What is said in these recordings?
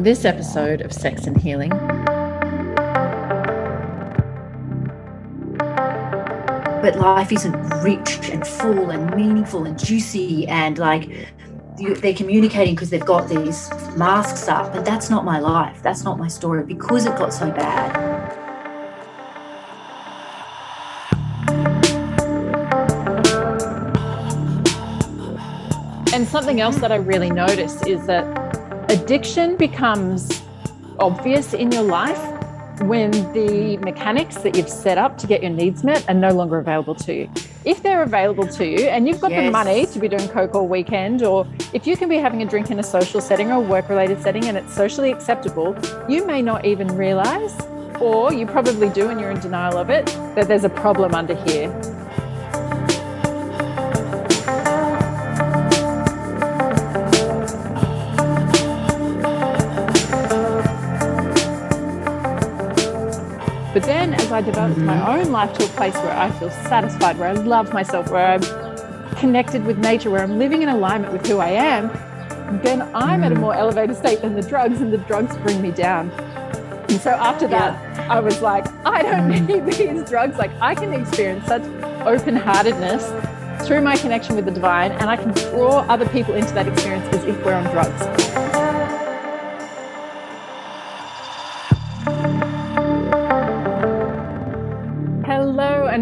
On this episode of Sex and Healing, but life isn't rich and full and meaningful and juicy and like they're communicating because they've got these masks up but that's not my life. That's not my story because it got so bad. And something else that i really noticed is that addiction becomes obvious in your life when the mechanics that you've set up to get your needs met are no longer available to you. If they're available to you and you've got yes. the money to be doing coke all weekend, or if you can be having a drink in a social setting or a work related setting and it's socially acceptable, you may not even realize, or you probably do and you're in denial of it, that there's a problem under here. I developed my own life to a place where I feel satisfied, where I love myself, where I'm connected with nature, where I'm living in alignment with who I am, then I'm at a more elevated state than the drugs, and the drugs bring me down. And so after that, yeah. I was like, I don't mm. need these drugs. Like, I can experience such open heartedness through my connection with the divine, and I can draw other people into that experience as if we're on drugs.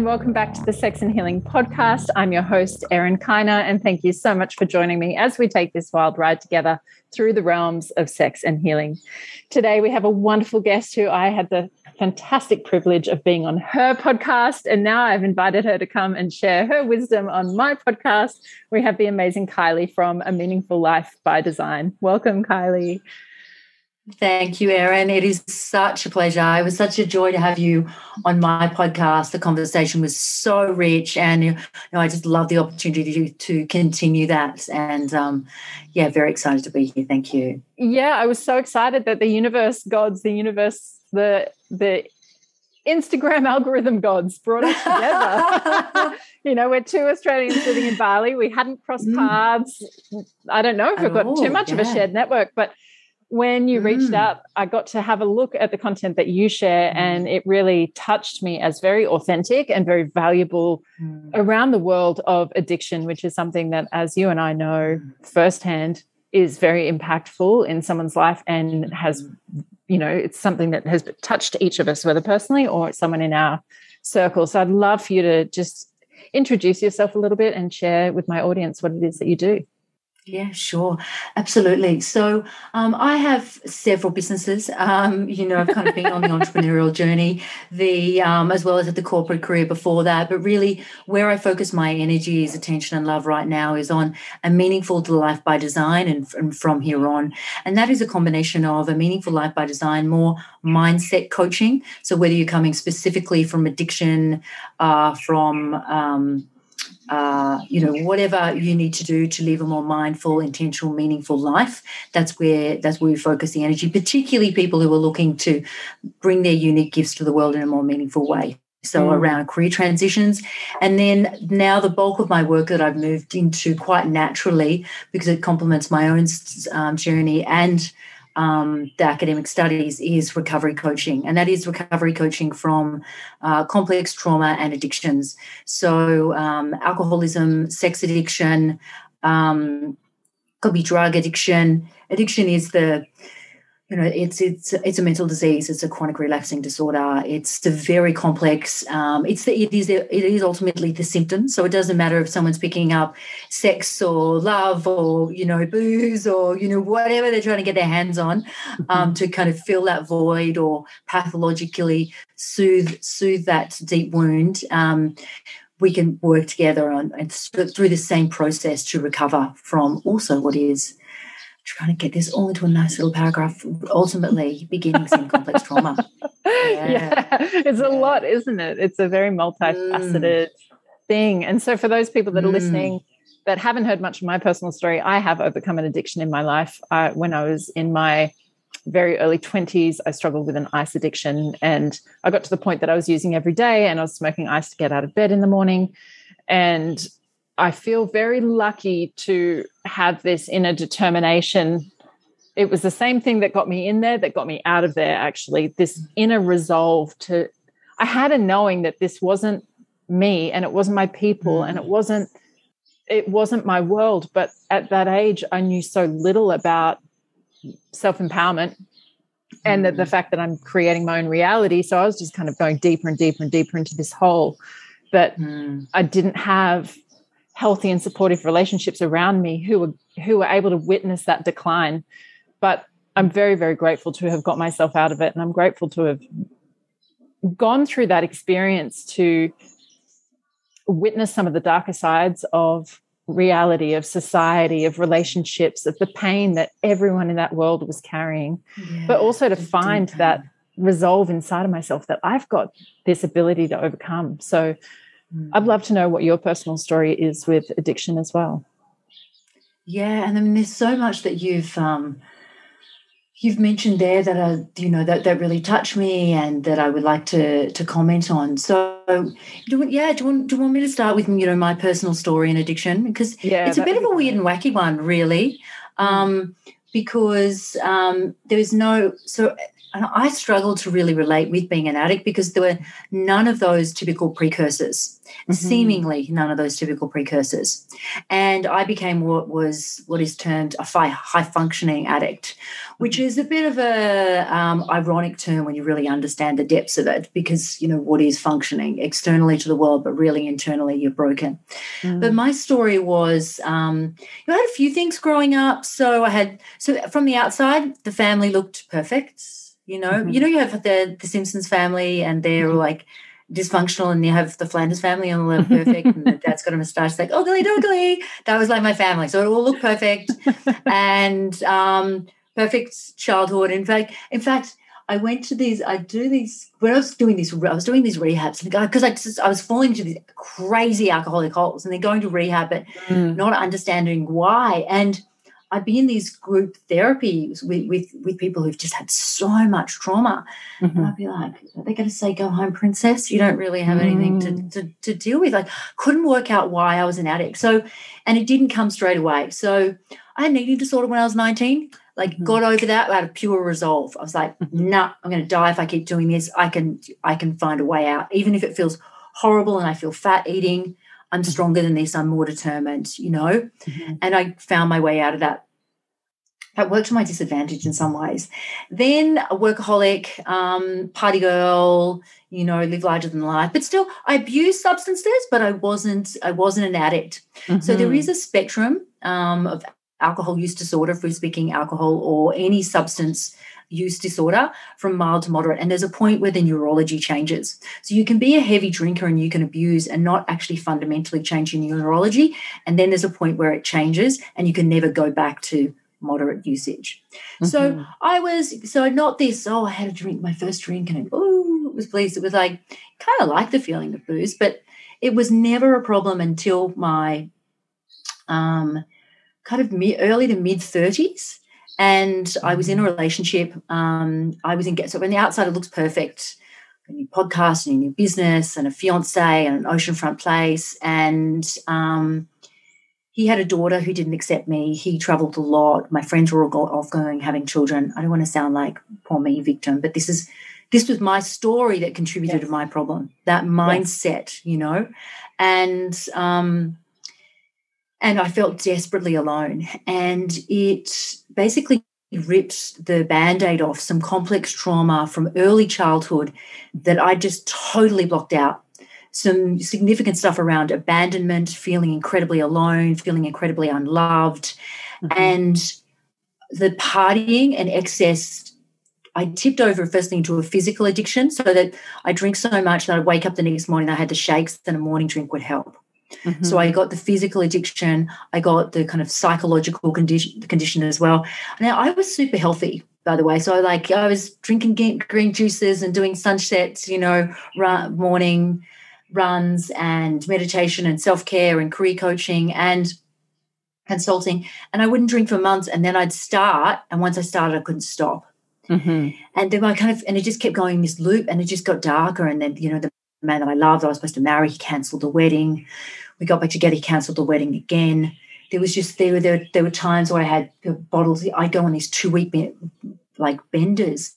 Welcome back to the Sex and Healing podcast. I'm your host, Erin Kiner, and thank you so much for joining me as we take this wild ride together through the realms of sex and healing. Today, we have a wonderful guest who I had the fantastic privilege of being on her podcast, and now I've invited her to come and share her wisdom on my podcast. We have the amazing Kylie from A Meaningful Life by Design. Welcome, Kylie. Thank you, Erin. It is such a pleasure. It was such a joy to have you on my podcast. The conversation was so rich, and you know, I just love the opportunity to, continue that. And um, yeah, very excited to be here. Thank you. Yeah, I was so excited that the universe gods, the universe, the the Instagram algorithm gods brought us together. you know, we're two Australians living in Bali. We hadn't crossed mm. paths. I don't know if we've got oh, too much yeah. of a shared network, but when you reached mm. out, I got to have a look at the content that you share, mm. and it really touched me as very authentic and very valuable mm. around the world of addiction, which is something that, as you and I know mm. firsthand, is very impactful in someone's life and has, mm. you know, it's something that has touched each of us, whether personally or someone in our circle. So I'd love for you to just introduce yourself a little bit and share with my audience what it is that you do. Yeah, sure. Absolutely. So um, I have several businesses. Um, you know, I've kind of been on the entrepreneurial journey, the um, as well as at the corporate career before that. But really, where I focus my energy, is attention, and love right now is on a meaningful life by design and, and from here on. And that is a combination of a meaningful life by design, more mindset coaching. So whether you're coming specifically from addiction, uh, from um, uh, you know whatever you need to do to live a more mindful intentional meaningful life that's where that's where we focus the energy particularly people who are looking to bring their unique gifts to the world in a more meaningful way so mm. around career transitions and then now the bulk of my work that i've moved into quite naturally because it complements my own um, journey and um, the academic studies is recovery coaching, and that is recovery coaching from uh, complex trauma and addictions. So, um, alcoholism, sex addiction, um, could be drug addiction. Addiction is the you know it's it's it's a mental disease it's a chronic relapsing disorder it's a very complex um, it's the it is it is ultimately the symptom so it doesn't matter if someone's picking up sex or love or you know booze or you know whatever they're trying to get their hands on um, to kind of fill that void or pathologically soothe soothe that deep wound um, we can work together on and through the same process to recover from also what is trying to get this all into a nice little paragraph. Ultimately, beginnings in complex trauma. Yeah. yeah. it's a lot, isn't it? It's a very multifaceted mm. thing. And so, for those people that are mm. listening that haven't heard much of my personal story, I have overcome an addiction in my life. I, when I was in my very early 20s, I struggled with an ice addiction. And I got to the point that I was using every day and I was smoking ice to get out of bed in the morning. And I feel very lucky to have this inner determination it was the same thing that got me in there that got me out of there actually this inner resolve to i had a knowing that this wasn't me and it wasn't my people and it mm. wasn't it wasn't my world but at that age i knew so little about self-empowerment and that the mm. fact that i'm creating my own reality so i was just kind of going deeper and deeper and deeper into this hole that mm. i didn't have healthy and supportive relationships around me who were who were able to witness that decline. But i'm very very grateful to have got myself out of it. And i'm grateful to have gone through that experience to witness some of the darker sides of reality of society of relationships of the pain that everyone in that world was carrying. Yeah, but also to find that resolve inside of myself that i've got this ability to overcome. So mm. i'd love to know what your personal story is with addiction as well yeah and i mean there's so much that you've um, you've mentioned there that are you know that that really touch me and that I would like to to comment on. So do, yeah, do you, want, do you want me to start with you know my personal story and addiction because yeah, it's a bit of a weird and wacky one really, um, because um, there was no so. I struggled to really relate with being an addict because there were none of those typical precursors mm-hmm. seemingly none of those typical precursors. And I became what was what is termed a high functioning addict, which mm-hmm. is a bit of a um, ironic term when you really understand the depths of it, because you know what is functioning externally to the world, but really internally you're broken. Mm. But my story was, um, you know, I had a few things growing up. So I had so from the outside, the family looked perfect. You know, mm-hmm. you know, you have the the Simpsons family, and they're mm-hmm. like dysfunctional and you have the Flanders family on the left perfect and the dad's got a moustache like ugly doggly. That was like my family. So it all looked perfect and um, perfect childhood. In fact, in fact, I went to these, I do these, when I was doing these, I was doing these rehabs because I just, I was falling into these crazy alcoholic holes and they're going to rehab, but mm. not understanding why. And I'd be in these group therapies with, with, with people who've just had so much trauma. Mm-hmm. And I'd be like, are they going to say, go home, princess? You don't really have anything mm. to, to, to, deal with. Like, couldn't work out why I was an addict. So, and it didn't come straight away. So I had an eating disorder when I was 19. Like, mm-hmm. got over that out of pure resolve. I was like, mm-hmm. nah, I'm going to die if I keep doing this. I can, I can find a way out. Even if it feels horrible and I feel fat eating, I'm mm-hmm. stronger than this. I'm more determined, you know? Mm-hmm. And I found my way out of that. That worked to my disadvantage in some ways. Then a workaholic, um, party girl, you know, live larger than life. But still, I abused substances, but I wasn't. I wasn't an addict. Mm-hmm. So there mm-hmm. a spectrum um, of alcohol use disorder, for speaking alcohol or any substance use disorder from mild to moderate. And there's a point where the neurology changes. So you can be a heavy drinker and you can abuse and not actually fundamentally change your neurology. And then there's a point where it changes and you can never go back to moderate usage. Mm-hmm. So I was, so not this, oh, I had a drink, my first drink, and oh, it was pleased. It was like, kind of like the feeling of booze, but it was never a problem until my um, kind of mid, early to mid 30s and I was in a mm-hmm. relationship. Um, I was in get so when the outside it looks perfect, a new podcast and a new business and a fiance and an oceanfront place, and um, he had a daughter who didn't accept me. He travelled a lot. My friends were all off going having children. I don't want to sound like poor me victim, but this is this was my story that contributed yes. to my problem. That mindset, yes. you know, and um, and I felt desperately alone. And it basically ripped the band aid off some complex trauma from early childhood that I just totally blocked out. Some significant stuff around abandonment, feeling incredibly alone, feeling incredibly unloved, mm-hmm. and the partying and excess. I tipped over first thing into a physical addiction so that I drink so much that I wake up the next morning, I had the shakes, and a morning drink would help. Mm-hmm. So I got the physical addiction, I got the kind of psychological condition condition as well. Now I was super healthy, by the way. So like I was drinking green juices and doing sunsets, you know, run, morning runs and meditation and self care and career coaching and consulting. And I wouldn't drink for months, and then I'd start, and once I started, I couldn't stop. Mm-hmm. And then I kind of, and it just kept going this loop, and it just got darker. And then, you know, the man that I loved, I was supposed to marry, he cancelled the wedding. We got back together, he cancelled the wedding again. there was just there were there, there were times where I had bottles. I go on these two week like benders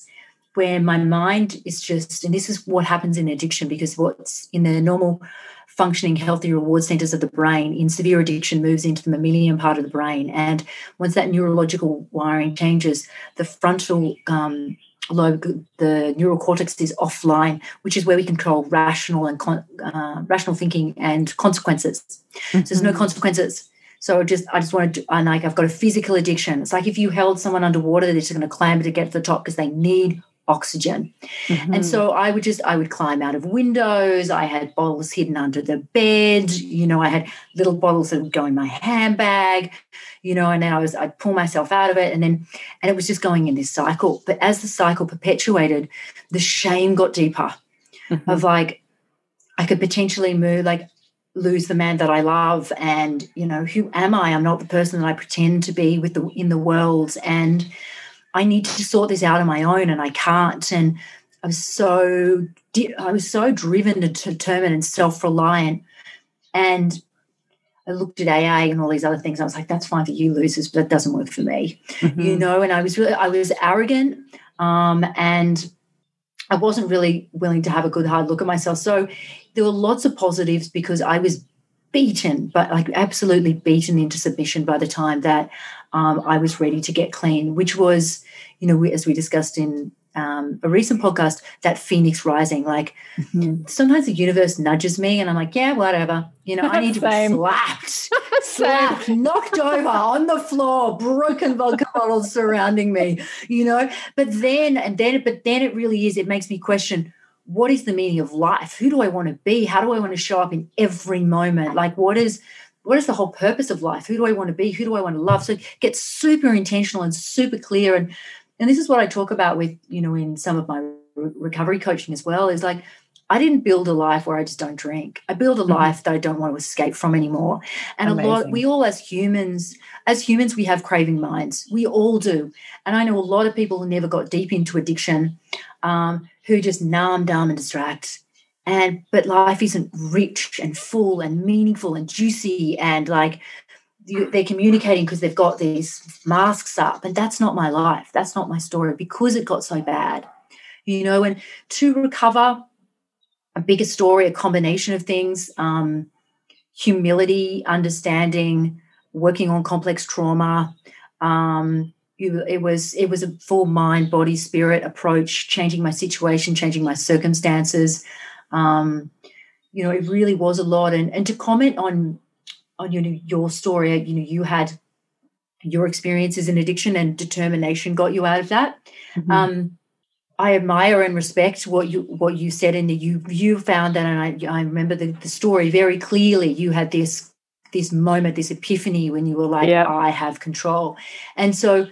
where my mind is just, and this is what happens in addiction because what's in the normal functioning healthy reward centers of the brain in severe addiction moves into the mammalian part of the brain. And once that neurological wiring changes, the frontal um, lobe, the neural cortex is offline, which is where we control rational and con- uh, rational thinking and consequences. Mm-hmm. So there's no mm-hmm. consequences. So just I just wanted to, and like I've got a physical addiction. It's like if you held someone underwater, they're just going to clamber to get to the top because they need oxygen. Mm-hmm. And so I would just I would climb out of windows. I had bottles hidden under the bed. You know, I had little bottles that would go in my handbag. You know, and then I was I'd pull myself out of it, and then and it was just going in this cycle. But as the cycle perpetuated, the shame got deeper. Mm-hmm. Of like, I could potentially move like lose the man that I love, and you know, who am I? I'm not the person that I pretend to be with the in the world, and I need to sort this out on my own and I can't. And I was so I was so driven and determined and self-reliant. And I looked at AA and all these other things. I was like, that's fine for you losers, but that doesn't work for me. Mm-hmm. You know, and I was really I was arrogant um, and I wasn't really willing to have a good hard look at myself. So there were lots of positives because I was beaten, but like absolutely beaten into submission by the time that um, I was ready to get clean, which was, you know, we, as we discussed in um, a recent podcast, that phoenix rising. Like mm-hmm. sometimes the universe nudges me, and I'm like, yeah, whatever. You know, I need to be slapped, slapped, knocked over on the floor, broken vodka bottles surrounding me. You know, but then and then, but then it really is. It makes me question what is the meaning of life? Who do I want to be? How do I want to show up in every moment? Like, what is what is the whole purpose of life? Who do I want to be? Who do I want to love? So get super intentional and super clear. And and this is what I talk about with you know in some of my re- recovery coaching as well. Is like I didn't build a life where I just don't drink. I build a mm-hmm. life that I don't want to escape from anymore. And Amazing. a lot, we all as humans, as humans, we have craving minds. We all do. And I know a lot of people who never got deep into addiction, um, who just numb, dumb, and distract and but life isn't rich and full and meaningful and juicy and like they're communicating because they've got these masks up and that's not my life. That's not my story because it got so bad you know and to recover a bigger story a combination of things um, humility understanding working on complex trauma um, it was it was a full mind body spirit approach changing my situation changing my circumstances um, you know, it really was a lot. And and to comment on on you know your story, you know, you had your experiences in addiction and determination got you out of that. Mm-hmm. Um, I admire and respect what you what you said, and you you found that, and I I remember the, the story very clearly. You had this this moment, this epiphany when you were like. I have control, and so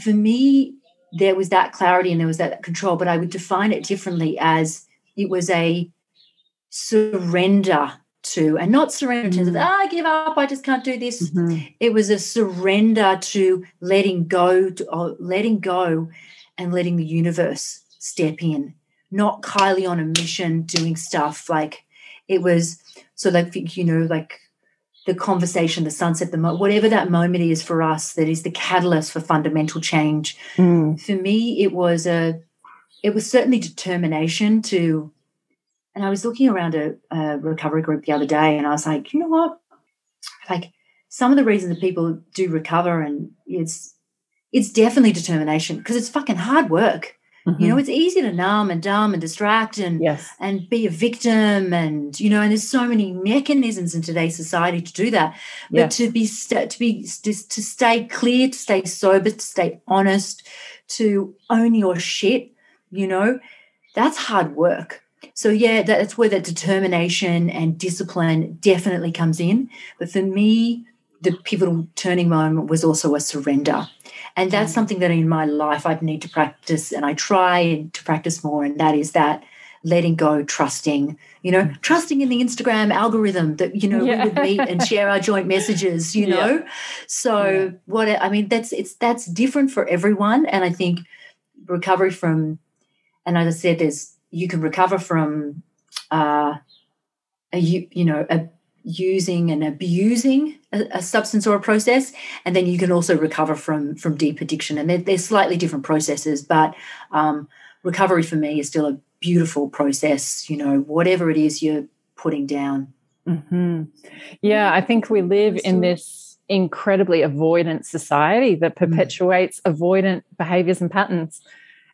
for me, there was that clarity and there was that control, but I would define it differently as it was a surrender to, and not surrender in terms of, mm. ah, I give up, I just can't do this. Mm-hmm. It was a surrender to letting go, to, uh, letting go and letting the universe step in, not Kylie on a mission doing stuff. Like it was, so like, you know, like the conversation, the sunset, the mo- whatever that moment is for us, that is the catalyst for fundamental change. Mm. For me, it was a it was certainly determination to and I was looking around a, a, recovery group the other day and I was like, you know what? Like some of the reasons that people do recover and it's it's definitely determination because it's fucking hard work. Mm-hmm. You know, mm-hmm. it's easy to numb and dumb and distract and yes. and be a victim and you know, and there's so many mechanisms in today's society to do that. But yeah. to be to be to stay clear, to stay sober, to stay honest, to own your shit you know, that's hard work. So, yeah, that's where that determination and discipline definitely comes in. But for me, the pivotal turning moment was also a surrender. And that's mm. something that in my life I need to practice and I try to practice more. And that is that letting go, trusting, you know, mm. trusting in the Instagram algorithm that, you know, yeah. we would meet and share our joint messages, you know. Yeah. So yeah. what I mean, that's it's that's different for everyone. And I think recovery from and as I said, there's you can recover from uh, a you you know a using and abusing a, a, substance or a process and then you can also recover from from deep addiction and they're, they're slightly different processes but um, recovery for me is still a beautiful process you know whatever it is you're putting down mm-hmm. yeah i think we live in this incredibly avoidant society that mm. perpetuates mm. avoidant behaviors and patterns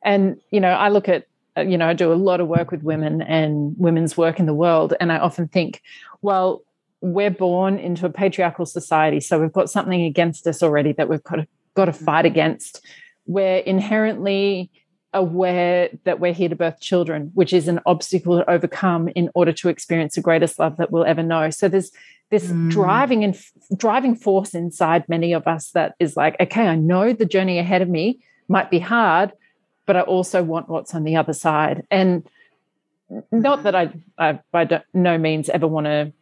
and you know i look at uh, you know i do a lot of work with women and women's work in the world and i often think well we're born into a patriarchal society, so we've got something against us already that we've got to, got to fight against. We're inherently aware that we're here to birth children, which is an obstacle to overcome in order to experience the greatest love that we'll ever know. So there's this mm. driving and driving force inside many of us that is like, okay, I know the journey ahead of me might be hard, but I also want what's on the other side. And not that I, I by no means ever want to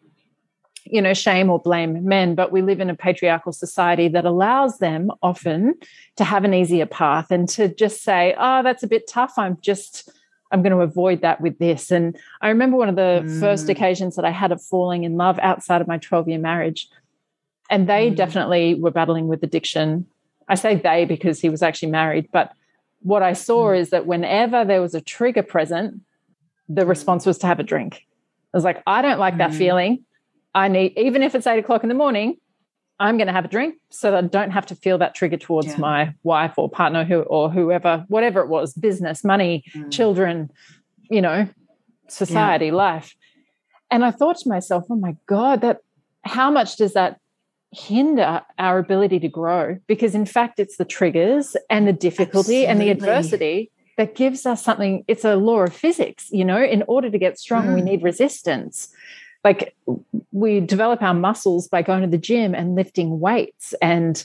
you know shame or blame men but we live in a patriarchal society that allows them often to have an easier path and to just say oh that's a bit tough i'm just i'm going to avoid that with this and i remember one of the mm. first occasions that i had of falling in love outside of my 12 year marriage and they mm. definitely were battling with addiction i say they because he was actually married but what i saw mm. is that whenever there was a trigger present the response was to have a drink I was like, I don't like that mm. feeling. I need, even if it's eight o'clock in the morning, I'm going to have a drink so that I don't have to feel that trigger towards yeah. my wife or partner who, or whoever, whatever it was, business, money, mm. children, you know, society, yeah. life. And I thought to myself, oh my God, that how much does that hinder our ability to grow? Because in fact, it's the triggers and the difficulty Absolutely. and the adversity that gives us something. It's a law of physics, you know, in order to get strong, mm. we need resistance like we develop our muscles by going to the gym and lifting weights and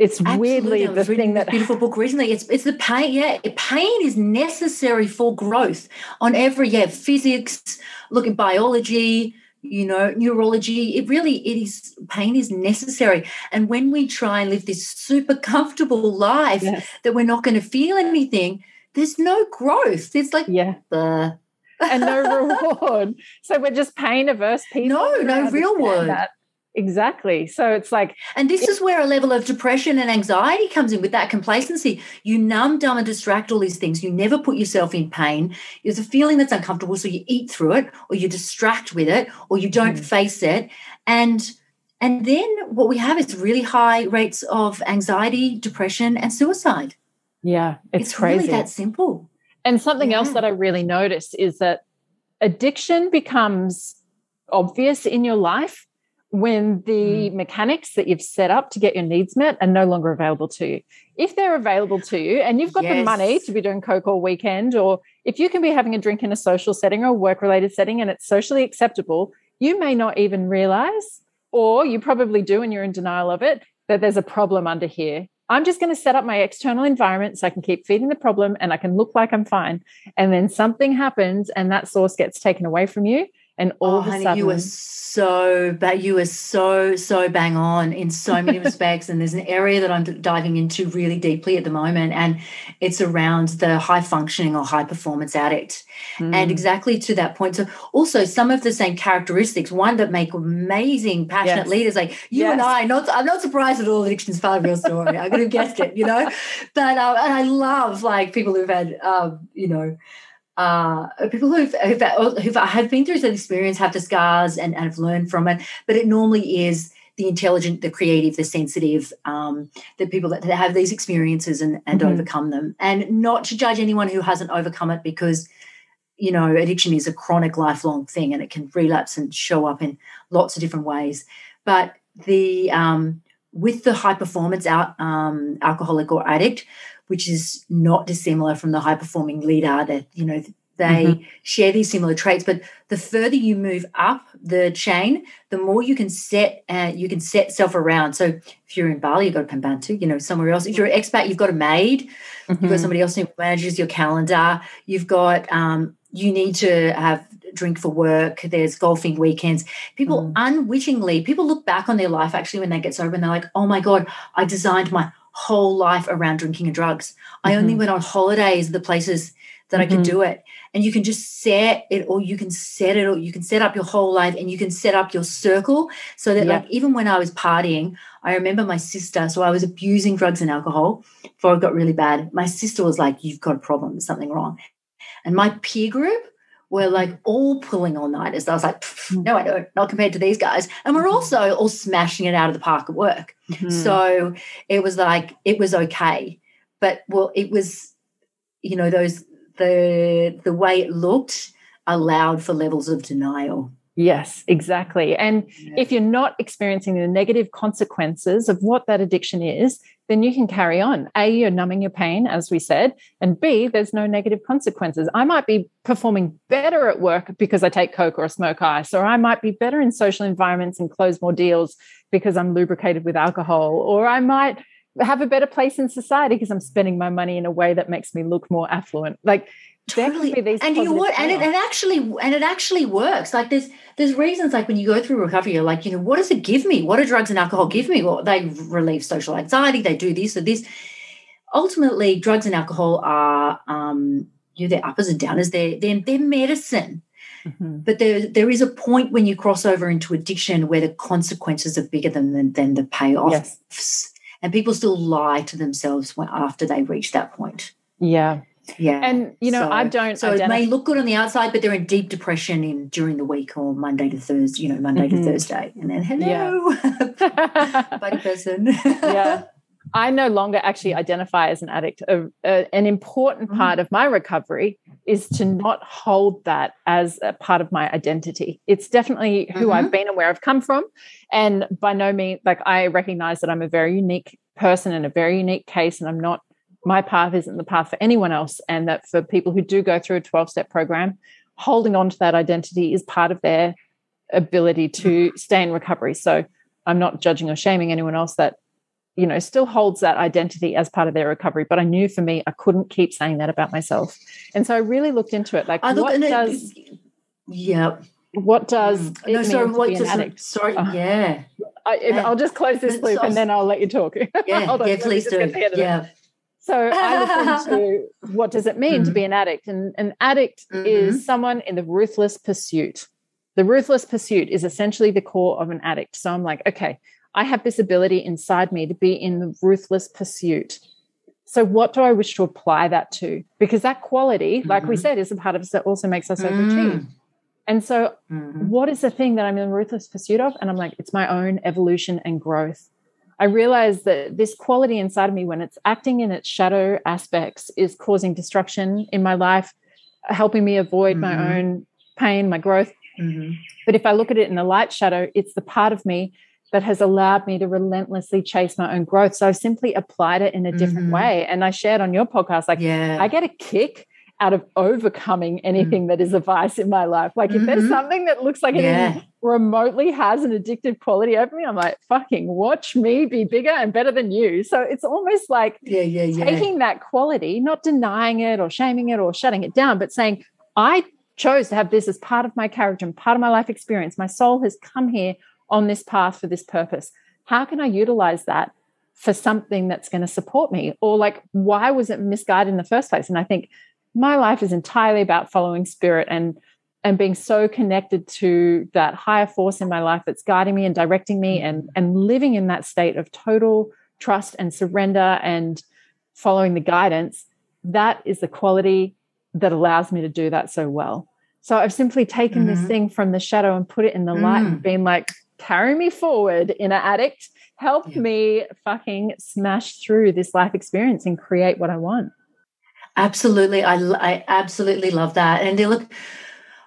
it's Absolutely. weirdly the thing that beautiful book recently. It's it's the pain. Yeah, pain is necessary for growth on every yeah physics. Look at biology. You know, neurology. It really it is pain is necessary. And when we try and live this super comfortable life yes. that we're not going to feel anything, there's no growth. It's like yeah, the and no reward. So we're just pain averse people. No, no real word. That. Exactly. So it's like, and this is where a level of depression and anxiety comes in with that complacency. You numb, dumb, and distract all these things. You never put yourself in pain. There's a feeling that's uncomfortable, so you eat through it, or you distract with it, or you don't mm. face it. And and then what we have is really high rates of anxiety, depression, and suicide. Yeah, it's, it's crazy. Really that simple. And something yeah. else that I really noticed is that addiction becomes obvious in your life when the mm. mechanics that you've set up to get your needs met are no longer available to you. If they're available to you and you've got yes. the money to be doing coke all weekend, or if you can be having a drink in a social setting or a work related setting and it's socially acceptable, you may not even realize, or you probably do and you're in denial of it, that there's a problem under here. I'm just going to set up my external environment so I can keep feeding the problem and I can look like I'm fine. And then something happens and that source gets taken away from you. And all oh, of a honey, sudden, you were so but you were so so bang on in so many respects. And there's an area that I'm diving into really deeply at the moment, and it's around the high functioning or high performance addict. Mm. And exactly to that point, so also some of the same characteristics, one that make amazing passionate yes. leaders like you yes. and I. Not I'm not surprised at all addiction's part of your story. I could have guessed it, you know. But uh, and I love like people who've had um, you know uh, people who've, who've, who've have been through that experience have the scars and, and have learned from it, but it normally is the intelligent, the creative, the sensitive, um, the people that, that, have these experiences and, and mm-hmm. overcome them. And not to judge anyone who hasn't overcome it because, you know, addiction is a chronic, lifelong thing and it can relapse and show up in lots of different ways. But the um, with the high performance out, um, alcoholic or addict, which is not dissimilar from the high performing leader that you know they mm-hmm. share these similar traits but the further you move up the chain the more you can set uh, you can set self around so if you're in bali you've got a pembantu you know somewhere else if you're an expat you've got a maid mm-hmm. you've got mm-hmm. somebody else who manages your calendar you've got um, you need to have drink for work there's golfing weekends people mm. unwittingly people look back on their life actually when they get sober and they're like oh my god i designed my whole life around drinking and drugs. I mm-hmm. only went on holidays, the places that mm-hmm. I could mm-hmm. do it. And you can just set it, or you can set it, or you can set up your whole life and you can set up your circle so that, like, even when I was partying, I remember my sister, so I was abusing drugs and alcohol before it got really bad. My sister was like, You've got a problem, there's something wrong. And my peer group were like all pulling all nighters. I was like, mm. no, I don't, not compared to these guys. And we're mm-hmm. also all smashing it out of the park at work. Mm-hmm. So it was like, it was okay. But well, it was, you know, those, the, the way it looked allowed for levels of denial. Yes, exactly. And yeah. if you're not experiencing the negative consequences of what that addiction is, then you can carry on. A, you're numbing your pain, as we said, and B, there's no negative consequences. I might be performing better at work because I take Coke or smoke ice, or I might be better in social environments and close more deals because I'm lubricated with alcohol, or I might have a better place in society because I'm spending my money in a way that makes me look more affluent. Like totally. And you what? and it, it, actually and it actually works. Like there's there's reasons like when you go through recovery you're like you know what does it give me? What do drugs and alcohol give me? Well they relieve social anxiety. They do this or this. Ultimately drugs and alcohol are um you know they're uppers and downers. They're they're, they're medicine. Mm-hmm. but there there is a point when you cross over into addiction where the consequences are bigger than than, than the payoffs. Yes. and people still lie to themselves when, after they reach that point. Yeah yeah. And you know, so, I don't So identify- it may look good on the outside, but they're in deep depression in during the week or Monday to Thursday, you know, Monday mm-hmm. to Thursday. And then hello, yeah. buddy person. yeah. I no longer actually identify as an addict. Uh, uh, an important mm-hmm. part of my recovery is to not hold that as a part of my identity. It's definitely who mm-hmm. I've been and where I've come from. And by no means, like, I recognize that I'm a very unique person and a very unique case, and I'm not my path isn't the path for anyone else. And that for people who do go through a 12 step program, holding on to that identity is part of their ability to stay in recovery. So I'm not judging or shaming anyone else that, you know, still holds that identity as part of their recovery. But I knew for me, I couldn't keep saying that about myself. And so I really looked into it. Like, I what does. It, yeah. What does mm. no, sorry, what does? Sorry, uh, yeah. I, will just close this loop and then I'll let you talk. Yeah, yeah, please do. Yeah. So I look into what does it mean mm-hmm. to be an addict? And an addict mm-hmm. is someone in the ruthless pursuit. The ruthless pursuit is essentially the core of an addict. So I'm like, okay, I have this ability inside me to be in the ruthless pursuit. So what do I wish to apply that to? Because that quality, like mm-hmm. we said, is a part of us that also makes us overachieve. Mm. And so, mm-hmm. what is the thing that I'm in ruthless pursuit of? And I'm like, it's my own evolution and growth. I realized that this quality inside of me, when it's acting in its shadow aspects, is causing destruction in my life, helping me avoid mm-hmm. my own pain, my growth. Mm-hmm. But if I look at it in the light shadow, it's the part of me that has allowed me to relentlessly chase my own growth. So I've simply applied it in a different mm-hmm. way. And I shared on your podcast, like, yeah. I get a kick out of overcoming mm. anything mm. that is a vice in my life. Like mm-hmm. if there's mm-hmm. something that looks like yeah. it remotely has an addictive quality over me, I'm like, fucking watch me be bigger and better than you. So it's almost like yeah, yeah, yeah. taking that quality, not denying it or shaming it or shutting it down, but saying, I chose to have this as part of my character and part of my life experience. My soul has come here on this path for this purpose. How can I utilize that for something that's going to support me? Or like, why was it misguided in the first place? And I think my life is entirely about following spirit and and being so connected to that higher force in my life that's guiding me and directing me and and living in that state of total trust and surrender and following the guidance that is the quality that allows me to do that so well so i've simply taken mm-hmm. this thing from the shadow and put it in the mm. light and mm. been like carry me forward inner addict help yeah. me fucking smash through this life experience and create what i want Absolutely. I, I absolutely love that. And look,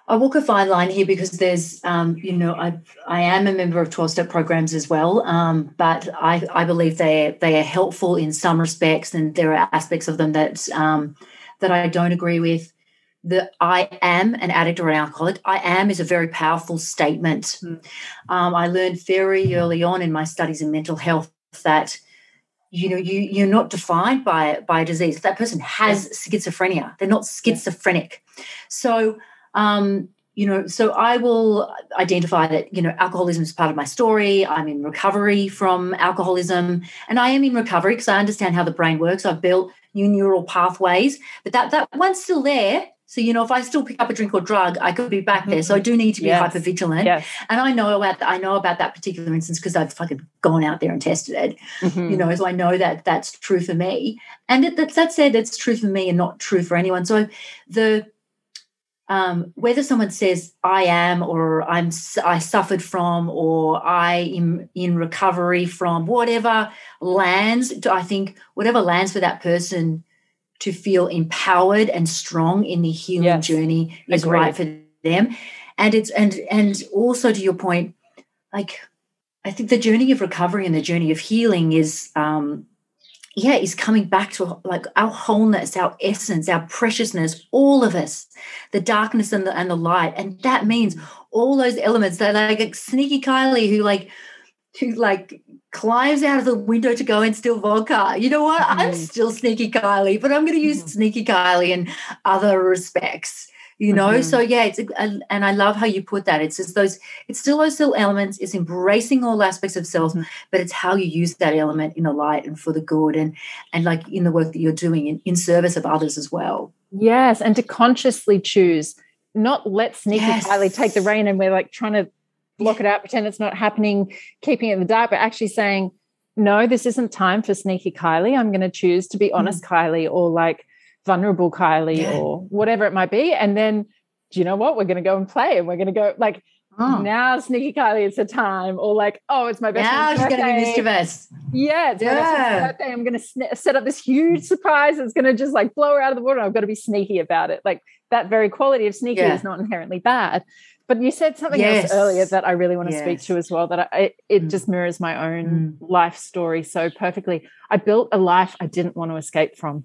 I walk a fine line here because there's, um, you know, I I am a member of 12 step programs as well, um, but I, I believe they they are helpful in some respects, and there are aspects of them that um, that I don't agree with. The I am an addict or an alcoholic. I am is a very powerful statement. Mm. I learned very early on in my studies in mental health that you know you you're not defined by by a disease. That person has schizophrenia. They're not schizophrenic. So um you know so i will identify that you know alcoholism is part of my story. I'm in recovery from alcoholism. And i am in recovery because i understand how the brain works. I've built new neural pathways. But that that one's still there. So, you know, if I still pick up a drink or drug, I could be back there. So I do need to be Yes. hyper vigilant. Yes. And I know about I know about that particular instance because I've fucking gone out there and tested it. Mhm. You know, so I know that that's true for me. And it, that, that said, it's true for me and not true for anyone. So the um, whether someone says I am or I'm I suffered from or I am in recovery from whatever lands, I think whatever lands for that person to feel empowered and strong in the healing Yes. journey is Agreed. right for them. And it's and and also to your point, like I think the journey of recovery and the journey of healing is um yeah, is coming back to like our wholeness, our essence, our preciousness, all of us, the darkness and the and the light. And that means all those elements that like sneaky Kylie who like who like climbs out of the window to go and steal vodka. You know what? I'm Mhm. still sneaky Kylie, but I'm going to use Mhm. sneaky Kylie in other respects. You know, Mhm. so yeah, it's a, and I love how you put that. It's just those, it's still those little elements. It's embracing all aspects of self, Mhm. but it's how you use that element in the light and for the good, and and like in the work that you're doing in, in service of others as well. Yes, and to consciously choose, not let sneaky Yes. Kylie take the rein and we're like trying to block it out, pretend it's not happening, keeping it in the dark, but actually saying, no, this isn't time for sneaky Kylie. I'm going to choose to be mm. honest Kylie or like vulnerable Kylie Yeah. or whatever it might be. And then, do you know what? We're going to go and play and we're going to go like, Oh, now sneaky Kylie, it's a time. Or like, oh, it's my best now friend's she's going to be birthday. mischievous. Yeah, it's my best friend's Yeah. birthday. I'm going to sn- set up this huge surprise. It's going to just like blow her out of the water. I've got to be sneaky about it. Like that very quality of sneaky Yeah. is not inherently bad. But you said something Yes. else earlier that I really want to speak to as well. That I, it, Mm. just mirrors my own life story so perfectly. I built a life I didn't want to escape from.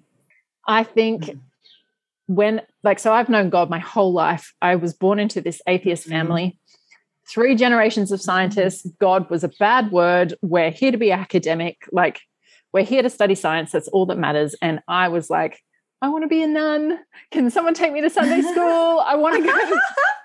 I think Mm. when, like, so I've known God my whole life. I was born into this atheist Mhm. family three generations of scientists. God was a bad word. We're here to be academic. Like, we're here to study science. That's all that matters. And I was like, I want to be a nun. Can someone take me to Sunday school? I want to go.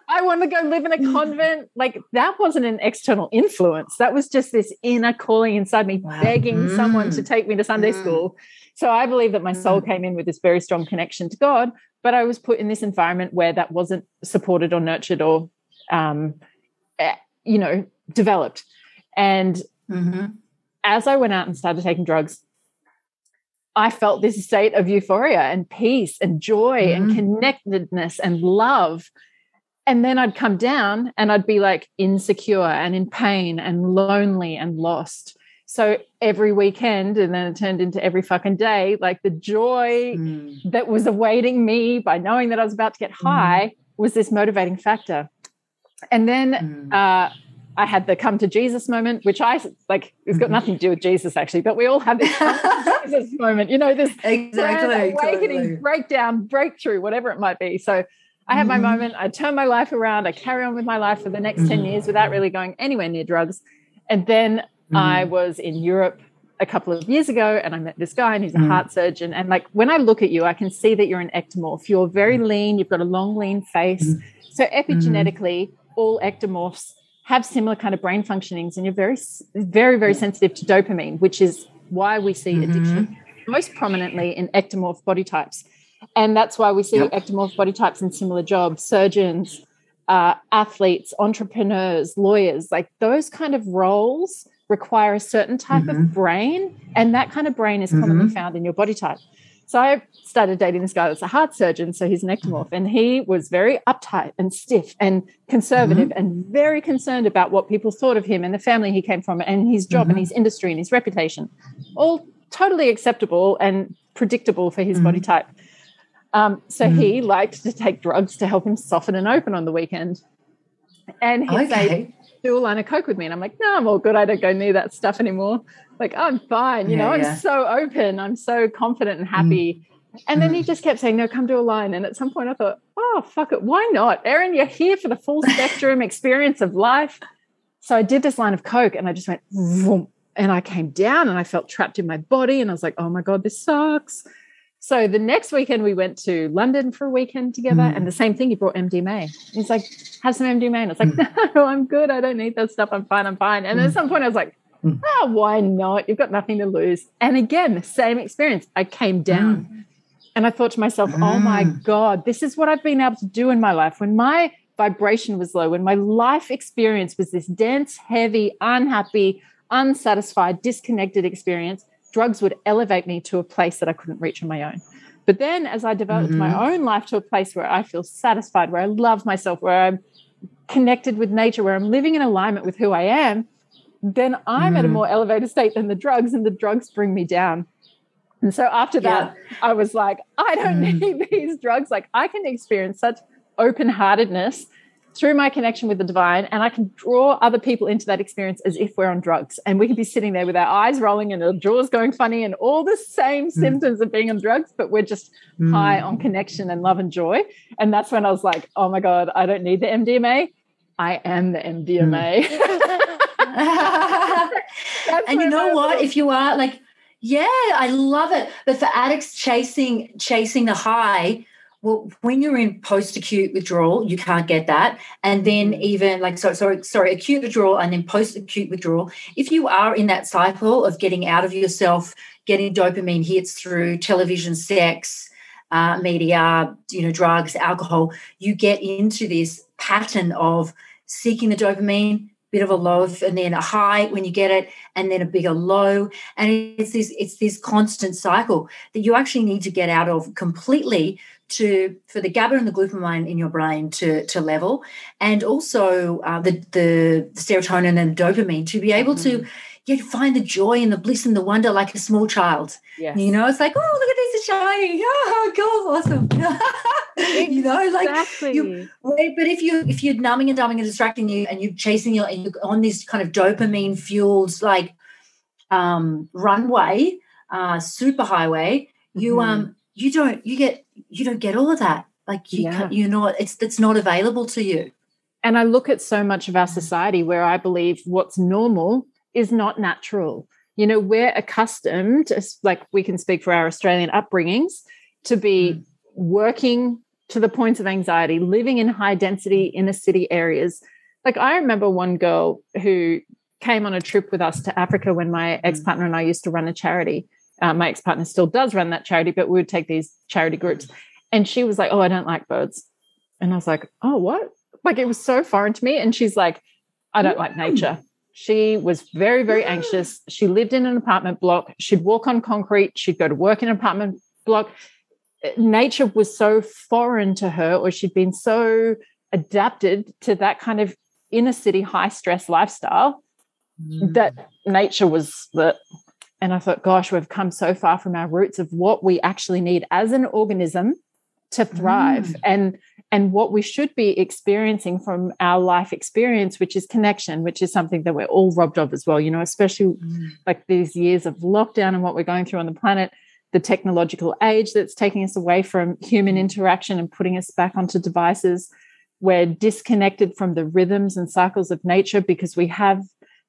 I want to go live in a convent. Like that wasn't an external influence. That was just this inner calling inside me, Wow. begging someone to Mm. take me to Sunday Mm. school. So I believe that my soul Mm. came in with this very strong connection to God, but I was put in this environment where that wasn't supported or nurtured or, um, eh, you know, developed. And Mhm. as I went out and started taking drugs, I felt this state of euphoria and peace and joy and Mhm. connectedness and love. And then I'd come down and I'd be like insecure and in pain and lonely and lost. So every weekend, and then it turned into every fucking day, like the joy Mm. that was awaiting me by knowing that I was about to get high was this motivating factor. And then Mm. uh, I had the come to Jesus moment, which I like, it's got Mhm. nothing to do with Jesus actually, but we all have this come to Jesus moment, you know, this exactly. awakening, totally. breakdown, breakthrough, whatever it might be. So I had my Mhm. moment, I turn my life around, I carry on with my life for the next 10 Mhm. years without really going anywhere near drugs. And then I Mm. was in Europe a couple of years ago and I met this guy and he's a Mm. heart surgeon. And like when I look at you, I can see that you're an ectomorph. You're very lean, you've got a long, lean face. Mm. So epigenetically, all ectomorphs have similar kind of brain functionings and you're very, very, very sensitive to dopamine, which is why we see addiction most prominently in ectomorph body types. And that's why we see Yep. ectomorph body types in similar jobs, surgeons, uh, athletes, entrepreneurs, lawyers, like those kind of roles require a certain type Mhm. of brain. And that kind of brain is commonly Mhm. found in your body type. So I started dating this guy that's a heart surgeon. So he's an ectomorph. And he was very uptight and stiff and conservative and very concerned about what people thought of him and the family he came from and his job and Mhm. his industry and his reputation. All totally acceptable and predictable for his body Mhm. type. Um, so Mhm. he liked to take drugs to help him soften and open on the weekend. And he'd say, do a line of coke with me. And I'm like, no, I'm all good. I don't go near that stuff anymore. Like, I'm fine. You Yeah, know, I'm yeah. so open. I'm so confident and happy. And then he Mm. just kept saying, no, come do a line. And at some point I thought, oh, fuck it. Why not? Erin, you're here for the full spectrum experience of life. So I did this line of coke and I just went, vroom, and I came down and I felt trapped in my body. And I was like, oh my God, this sucks. So the next weekend we went to London for a weekend together, Mm. and the same thing. He brought MDMA. He's like, "Have some MDMA," and I was like, "No, I'm good. I don't need that stuff. I'm fine. I'm fine." And then at Mm. some point, I was like, mm. oh, why not? You've got nothing to lose. And again, the same experience. I came down mm. and I thought to myself, oh my mm. God, this is what I've been able to do in my life. When my vibration was low, when my life experience was this dense, heavy, unhappy, unsatisfied, disconnected experience, drugs would elevate me to a place that I couldn't reach on my own. But then as I developed mm-hmm. my own life to a place where I feel satisfied, where I love myself, where I'm connected with nature, where I'm living in alignment with who I am, then I'm mm. at a mm-hmm. more elevated state than the drugs, and the drugs bring me down. And so after that, yeah. I was like, I don't mm. need these drugs. Like, I can experience such open heartedness through my connection with the divine, and I can draw other people into that experience as if we're on drugs. And we can be sitting there with our eyes rolling and our jaws going funny and all the same mm. symptoms of being on drugs, but we're just mm. high on connection and love and joy. And that's when I was like, oh my God, I don't need the MDMA. I am the MDMA. Mm. and you know what? If you are like, yeah, I love it. But for addicts chasing chasing the high, well, when you're in post-acute withdrawal, you can't get that. And then even like so sorry, sorry, acute withdrawal and then post-acute withdrawal. If you are in that cycle of getting out of yourself, getting dopamine hits through television, sex, uh, media, you know, drugs, alcohol, you get into this pattern of seeking the dopamine, bit of a low and then a high when you get it and then a bigger low and it's this it's this constant cycle that you actually need to get out of completely to for the GABA and the glutamine in your brain to to level and also uh, the the serotonin and dopamine to be able mm-hmm. to you find the joy and the bliss and the wonder like a small child. Yes. You know, it's like, oh, look at shiny. Oh, cool, awesome. you know, like exactly. you wait, but if you if you're numbing and dumbing and distracting you and you're chasing your and you're on this kind of dopamine fueled like um runway, uh super highway, you mm-hmm. um you don't you get you don't get all of that. Like you yeah. you're not it's it's not available to you. And I look at so much of our society where I believe what's normal is not natural. You know, we're accustomed, like we can speak for our Australian upbringings, to be mm. working to the points of anxiety, living in high density inner city areas. Like I remember one girl who came on a trip with us to Africa when my mm. ex partner and I used to run a charity. Uh, my ex partner still does run that charity, but we would take these charity groups. And she was like, Oh, I don't like birds. And I was like, Oh, what? Like it was so foreign to me. And she's like, I don't like nature. She was very, very anxious. She lived in an apartment block. She'd walk on concrete. She'd go to work in an apartment block. Nature was so foreign to her, or she'd been so adapted to that kind of inner city high stress lifestyle mm. that nature was the and I thought, gosh, we've come so far from our roots of what we actually need as an organism to thrive. Mm. And and what we should be experiencing from our life experience, which is connection, which is something that we're all robbed of as well, you know, especially mm. like these years of lockdown and what we're going through on the planet, the technological age that's taking us away from human interaction and putting us back onto devices. We're disconnected from the rhythms and cycles of nature because we have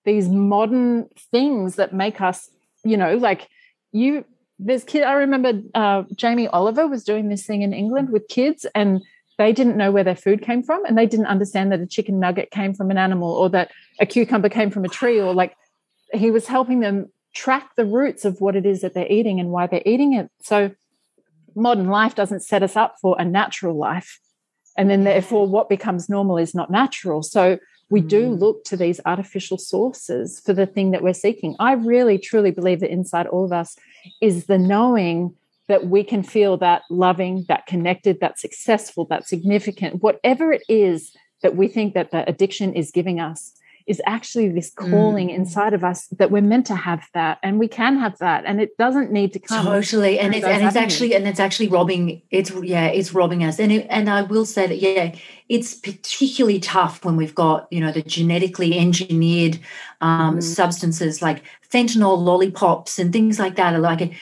these modern things that make us, you know, like you there's kid i remember uh, jamie oliver was doing this thing in england with kids and they didn't know where their food came from and they didn't understand that a chicken nugget came from an animal or that a cucumber came from a tree or like he was helping them track the roots of what it is that they're eating and why they're eating it. So modern life doesn't set us up for a natural life and then therefore what becomes normal is not natural. So we do mm. look to these artificial sources for the thing that we're seeking i really truly believe that inside all of us is the knowing that we can feel that loving, that connected, that successful, that significant, whatever it is that we think that the addiction is giving us is actually this calling mm. inside of us that we're meant to have that and we can have that and it doesn't need to come totally and it's and it's actually and it's actually robbing it's yeah it's robbing us and it, and I will say that yeah it's particularly tough when we've got you know the genetically engineered um, mm. substances like fentanyl lollipops and things like that are like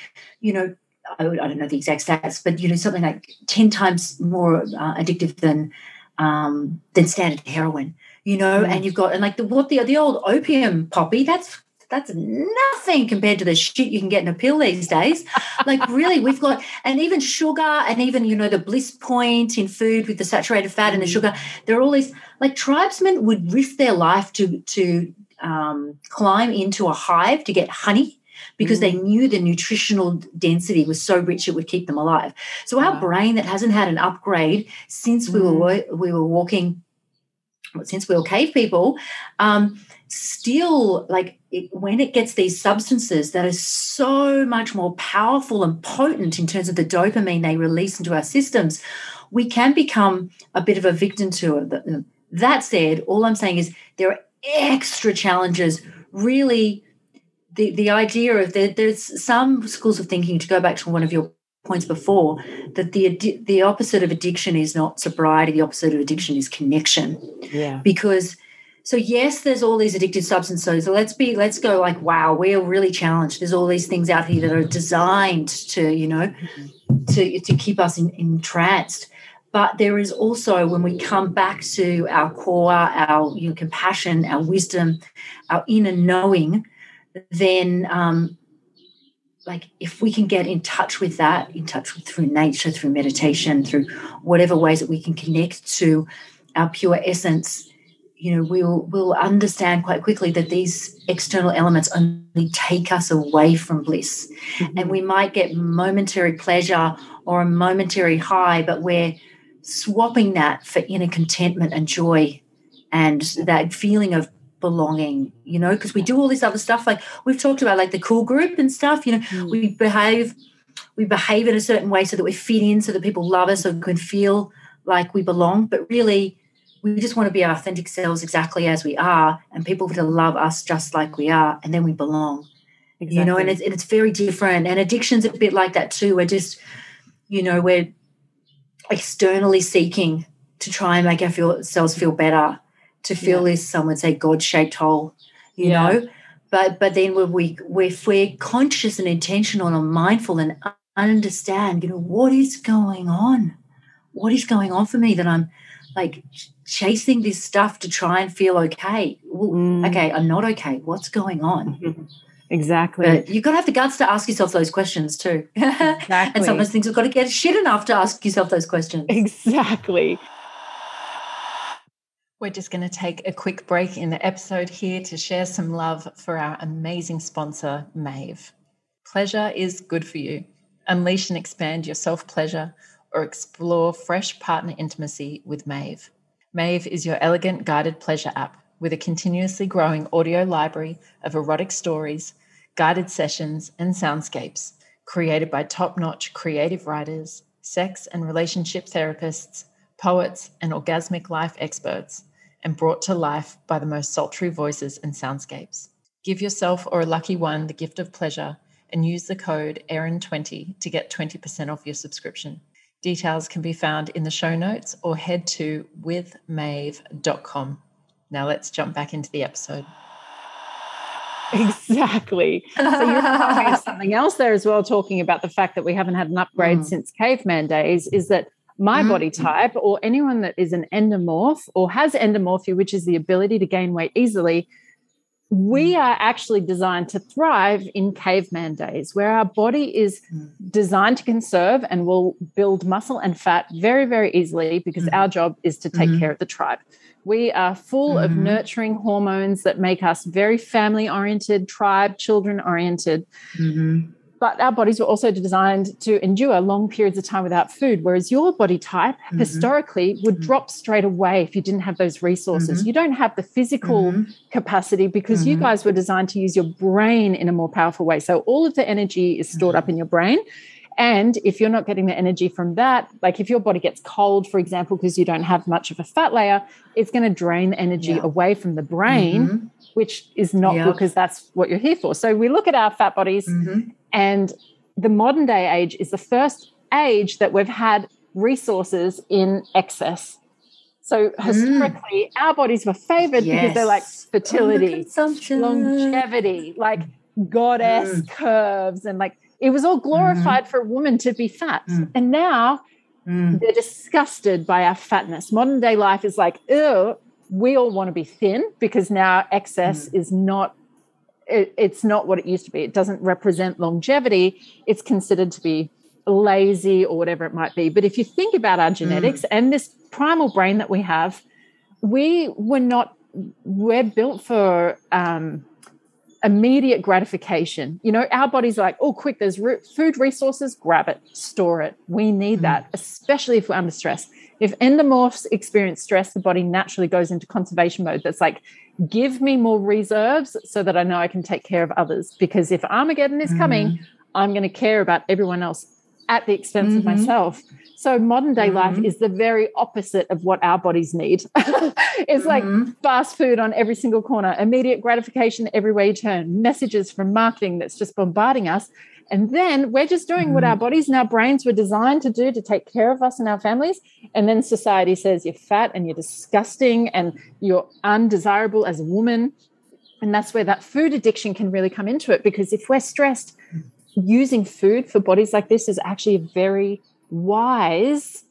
you know I, don't know the exact stats, but you know something like ten times more uh, addictive than um, than standard heroin. You know, mm. and you've got and like the what the the old opium poppy. That's that's nothing compared to the shit you can get in a pill these days. like really, we've got and even sugar and even you know the bliss point in food with the saturated fat and the mm. sugar. There are all these like tribesmen would risk their life to to um, climb into a hive to get honey because mm. they knew the nutritional density was so rich it would keep them alive. So our wow. brain that hasn't had an upgrade since mm. we were mm. we were walking, since we were cave people, um, still like it, when it gets these substances that are so much more powerful and potent in terms of the dopamine they release into our systems, we can become a bit of a victim to it. That said, all I'm saying is there are extra challenges. Really, the the idea of there, there's some schools of thinking to go back to one of your points before that the the opposite of addiction is not sobriety. The opposite of addiction is connection. Yeah, because so yes there's all these addictive substances so let's be let's go like wow we're really challenged there's all these things out here that are designed to you know to to keep us in, entranced but there is also when we come back to our core our you know, compassion our wisdom our inner knowing then um like if we can get in touch with that in touch with through nature through meditation through whatever ways that we can connect to our pure essence you know we'll we'll understand quite quickly that these external elements only take us away from bliss mm-hmm. and we might get momentary pleasure or a momentary high but we're swapping that for inner contentment and joy and that feeling of belonging you know because we do all this other stuff like we've talked about like the cool group and stuff you know mm. we behave we behave in a certain way so that we fit in so that people love us or can feel like we belong but really we just want to be our authentic selves exactly as we are and people to love us just like we are and then we belong exactly. you know and it's, and it's very different and addiction's a bit like that too we're just you know we're externally seeking to try and make ourselves feel better to feel yeah. this some would say god-shaped hole you yeah. know but but then when we if we're conscious and intentional and mindful and understand you know what is going on what is going on for me that i'm like chasing this stuff to try and feel okay. Well, mm. Okay, I'm not okay. What's going on? Exactly. But you've got to have the guts to ask yourself those questions too. Exactly. and sometimes things have got to get shit enough to ask yourself those questions. Exactly. We're just going to take a quick break in the episode here to share some love for our amazing sponsor, Maeve. Pleasure is good for you. Unleash and expand your self pleasure or explore fresh partner intimacy with Maeve. Maeve is your elegant guided pleasure app with a continuously growing audio library of erotic stories, guided sessions, and soundscapes created by top notch creative writers, sex and relationship therapists, poets, and orgasmic life experts, and brought to life by the most sultry voices and soundscapes. Give yourself or a lucky one the gift of pleasure and use the code ERIN20 to get 20% off your subscription. Details can be found in the show notes or head to withmaeve.com. Now let's jump back into the episode. Exactly. So you're talking something else there as well, talking about the fact that we haven't had an upgrade mm. since caveman days, is that my mm. body type or anyone that is an endomorph or has endomorphia, which is the ability to gain weight easily, we mm. are actually designed to thrive in caveman days where our body is mm. designed to conserve and will build muscle and fat very, very easily because mm-hmm. our job is to take mm-hmm. care of the tribe. We are full mm-hmm. of nurturing hormones that make us very family oriented, tribe, children oriented. Mm-hmm but our bodies were also designed to endure long periods of time without food whereas your body type mm-hmm. historically would mm-hmm. drop straight away if you didn't have those resources mm-hmm. you don't have the physical mm-hmm. capacity because you mm-hmm. guys were designed to use your brain in a more powerful way so all of the energy is stored up in your brain and if you're not getting the energy from that, like if your body gets cold, for example, because you don't have much of a fat layer, it's going to drain the energy yeah. away from the brain, mm-hmm. which is not yeah. because that's what you're here for. So we look at our fat bodies mm-hmm. And the modern day age is the first age that we've had resources in excess. So mm. historically, mm. our bodies were favored yes. because they're like fertility, longevity, like goddess mm. curves, and like it was all glorified mm. for a woman to be fat. Mm. And now mm. they're disgusted by our fatness. Modern day life is like, oh, we all want to be thin because now excess is not it, it's not what it used to be. It doesn't represent longevity. It's considered to be lazy or whatever it might be. But if you think about our genetics mm. and this primal brain that we have, we were not we're built for um, immediate gratification. You know, our body's like, oh, quick, there's re- food resources, grab it, store it. We need mm. that, especially if we're under stress. If endomorphs experience stress, the body naturally goes into conservation mode. That's like, give me more reserves so that I know I can take care of others. Because if Armageddon is coming, mm. I'm going to care about everyone else at the expense mm-hmm. of myself. So modern day mm-hmm. life is the very opposite of what our bodies need. it's mm-hmm. like fast food on every single corner, immediate gratification everywhere you turn, messages from marketing that's just bombarding us. And then we're just doing what our mm-hmm. bodies and our brains were designed to do to take care of us and our families. And then society says you're fat and you're disgusting and you're undesirable as a woman. And that's where that food addiction can really come into it because if we're stressed, using food for bodies like this is actually a very wise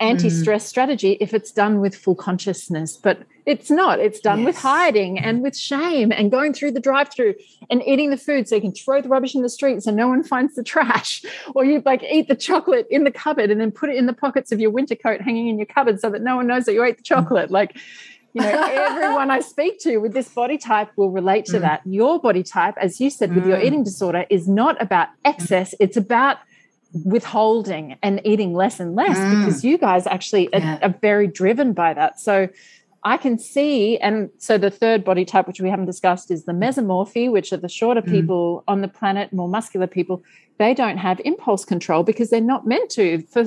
anti-stress mm. strategy if it's done with full consciousness but it's not it's done yes. with hiding and with shame and going through the drive-through and eating the food so you can throw the rubbish in the street so no one finds the trash or you like eat the chocolate in the cupboard and then put it in the pockets of your winter coat hanging in your cupboard so that no one knows that you ate the chocolate like you know everyone i speak to with this body type will relate to mm. that your body type as you said with mm. your eating disorder is not about excess it's about withholding and eating less and less mm. because you guys actually yeah. are, are, very driven by that. So I can see, and so the third body type, which we haven't discussed, is the mesomorphy, which are the shorter mm. people on the planet, more muscular people. They don't have impulse control because they're not meant to. For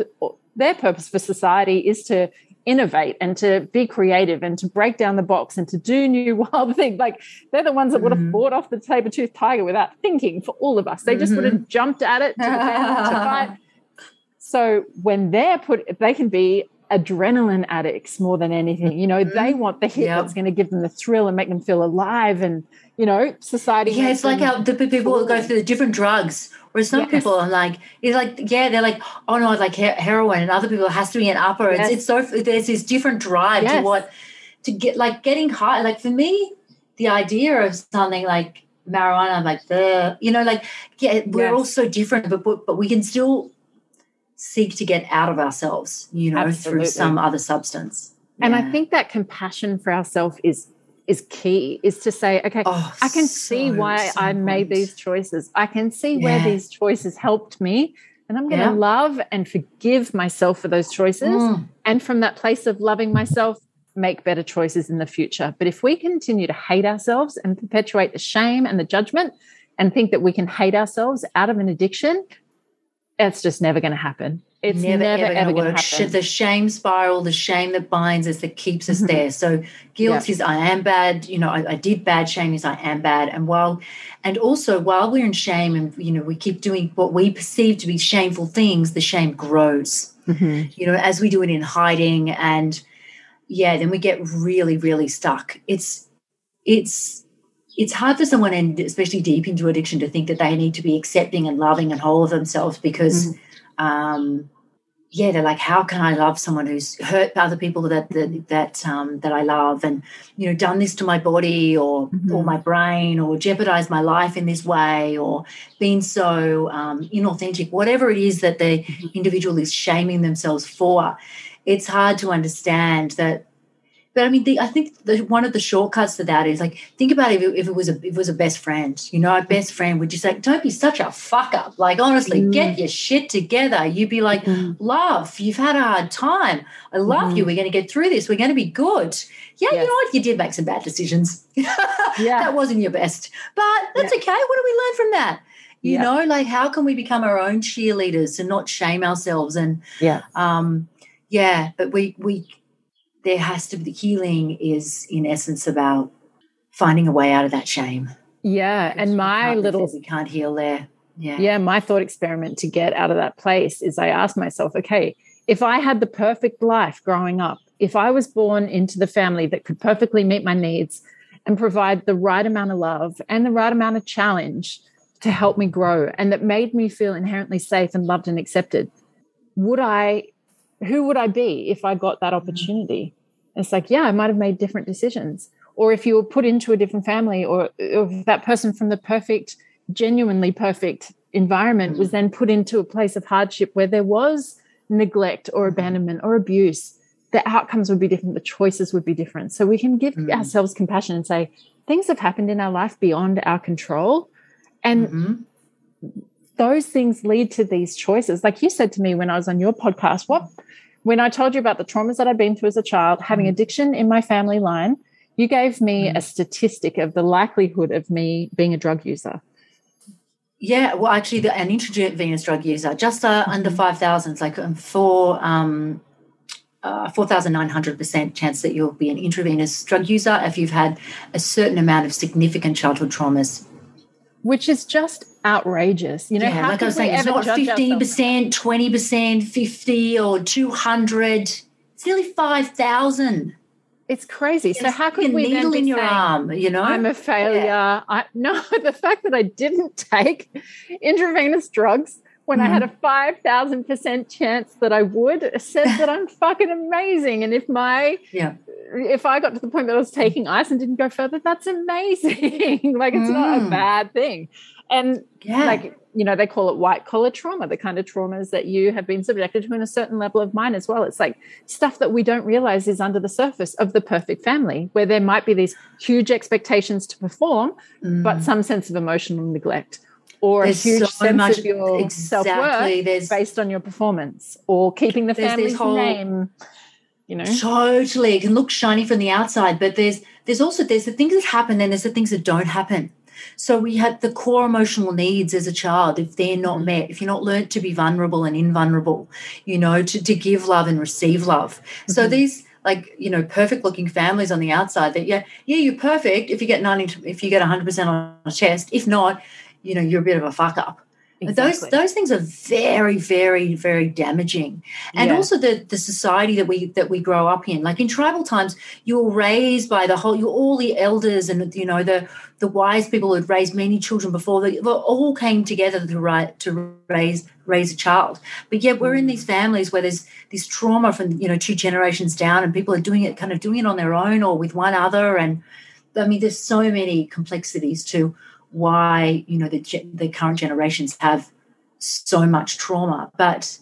their purpose for society is to innovate and to be creative and to break down the box and to do new wild things. Like they're the ones that would have mm-hmm. fought off the saber tooth tiger without thinking for all of us. They just mm-hmm. would have jumped at it to, to fight. So when they're put, they can be adrenaline addicts more than anything. You know, mm-hmm. they want the hit yep. that's going to give them the thrill and make them feel alive. And you know, society. Yeah, it's like how the people go through the different drugs Whereas some yes. people are like, it's like, yeah, they're like, oh no, like heroin, and other people has to be an upper. Yes. It's, it's so there's this different drive yes. to what to get like getting high. Like for me, the idea of something like marijuana, I'm like the, you know, like yeah, we're all so different, but, but but we can still seek to get out of ourselves, you know, Absolutely. through some other substance. And I think that compassion for ourselves is is key is to say okay oh, i can so, see why so i made these choices i can see yeah. where these choices helped me and i'm going to yeah. love and forgive myself for those choices mm. and from that place of loving myself make better choices in the future but if we continue to hate ourselves and perpetuate the shame and the judgment and think that we can hate ourselves out of an addiction it's just never going to happen it's never, never ever, ever going to happen. The shame spiral, the shame that binds us, that keeps us mm-hmm. there. So guilt is I am bad. You know, I, I, did bad. Shame is I am bad. And while, and also while we're in shame, and you know, we keep doing what we perceive to be shameful things, the shame grows. Mm-hmm. You know, as we do it in hiding, and yeah, then we get really, really stuck. It's, it's it's hard for someone, and especially deep into addiction, to think that they need to be accepting and loving and whole of themselves because mm-hmm um, yeah, they're like, how can I love someone who's hurt other people that that that, um, that I love, and you know, done this to my body or mm-hmm. or my brain, or jeopardized my life in this way, or been so um, inauthentic, whatever it is that the mm-hmm. individual is shaming themselves for. It's hard to understand that but I mean, the, I think the, one of the shortcuts to that is like think about if it, if it was a if it was a best friend, you know, a best friend would just like, don't be such a fuck up. Like honestly, mm. get your shit together. You'd be like, mm. love, you've had a hard time. I love mm. you. We're going to get through this. We're going to be good. Yeah, yes. you know what? You did make some bad decisions. yeah, that wasn't your best, but that's yeah. okay. What do we learn from that? You yeah. know, like how can we become our own cheerleaders and not shame ourselves? And yeah, um, yeah, but we we there has to be the healing is in essence about finding a way out of that shame. Yeah. And my little we can't heal there. Yeah. Yeah. My thought experiment to get out of that place is I asked myself, okay, if I had the perfect life growing up, if I was born into the family that could perfectly meet my needs and provide the right amount of love and the right amount of challenge to help me grow and that made me feel inherently safe and loved and accepted, would I, who would I be if I got that mm-hmm. opportunity? It's like, yeah, I might have made different decisions. Or if you were put into a different family, or if that person from the perfect, genuinely perfect environment mm-hmm. was then put into a place of hardship where there was neglect or abandonment or abuse, the outcomes would be different, the choices would be different. So we can give mm. ourselves compassion and say, things have happened in our life beyond our control. And mm-hmm. those things lead to these choices. Like you said to me when I was on your podcast, what when I told you about the traumas that I'd been through as a child, having mm. addiction in my family line, you gave me mm. a statistic of the likelihood of me being a drug user. Yeah, well, actually, the, an intravenous drug user, just uh, under mm-hmm. 5,000, it's like um, four, um, uh, 4,900% chance that you'll be an intravenous drug user if you've had a certain amount of significant childhood traumas. Which is just outrageous. You know, yeah, like I was saying, it's not 15%, 20%, 50 or 200. It's nearly 5,000 it's crazy. so how could we needle in your arm? You know, I'm a failure. Yeah. I no, the fact that I didn't take intravenous drugs when mm-hmm. I had a five thousand percent chance that I would says that I'm fucking amazing. And if my yeah, if I got to the point that I was taking ice and didn't go further, that's amazing. like it's mm. not a mm. bad thing. And yeah. like you know, they call it white collar trauma, the kind of traumas that you have been subjected to in a certain level of mine as well. It's like stuff that we don't realize is under the surface of the perfect family, where there might be these huge expectations to perform, mm. but some sense of emotional neglect or there's a huge so sense much, of your exactly, self-worth based on your performance or keeping the family's whole, name you know? Totally. It can look shiny from the outside but there's there's also there's the things that happen and there's the things that don't happen. So we had the core emotional needs as a child, if they're not met, if you're not learnt to be vulnerable and invulnerable, you know, to, to give love and receive love. Mm-hmm. So these like you know perfect looking families on the outside that yeah yeah you're perfect if you get 90 if you get 100% on a chest. If not you know you're a bit of a fuck up Exactly. Those those things are very, very, very damaging, and yeah. also the the society that we that we grow up in. Like in tribal times, you're raised by the whole, you're all the elders and you know the the wise people who'd raised many children before. They all came together to write to raise raise a child. But yet we're in mm. these families where there's this trauma from you know two generations down, and people are doing it kind of doing it on their own or with one other. And I mean, there's so many complexities to why you know the the current generations have so much trauma but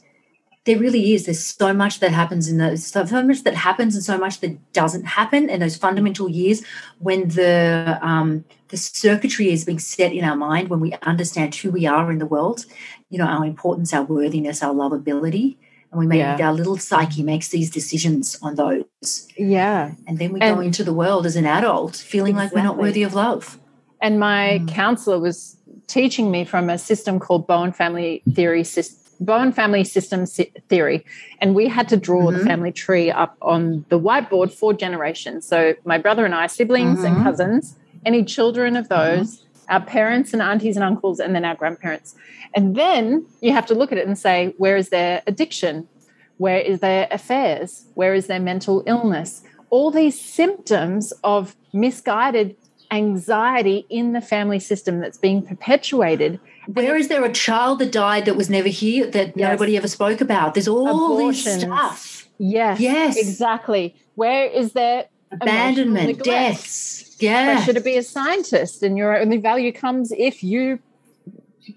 there really is there's so much that happens in those so much that happens and so much that doesn't happen in those fundamental years when the um, the circuitry is being set in our mind when we understand who we are in the world you know our importance our worthiness our lovability and we make yeah. our little psyche makes these decisions on those yeah and then we and go into the world as an adult feeling exactly. like we're not worthy of love and my mm. counselor was teaching me from a system called Bowen Family Theory System. Bowen Family System Theory, and we had to draw mm-hmm. the family tree up on the whiteboard for generations. So, my brother and I, siblings mm-hmm. and cousins, any children of mm-hmm. those, mm-hmm. our parents and aunties and uncles, and then our grandparents. And then you have to look at it and say, where is their addiction? Where is their affairs? Where is their mental illness? All these symptoms of misguided anxiety in the family system that's being perpetuated. Where is there a child that died that was never here that yes. nobody ever spoke about? There's all Abortions. this stuff. Yes. Yes. Exactly. Where is there abandonment, deaths? Yeah. Pressure to be a scientist and your only value comes if you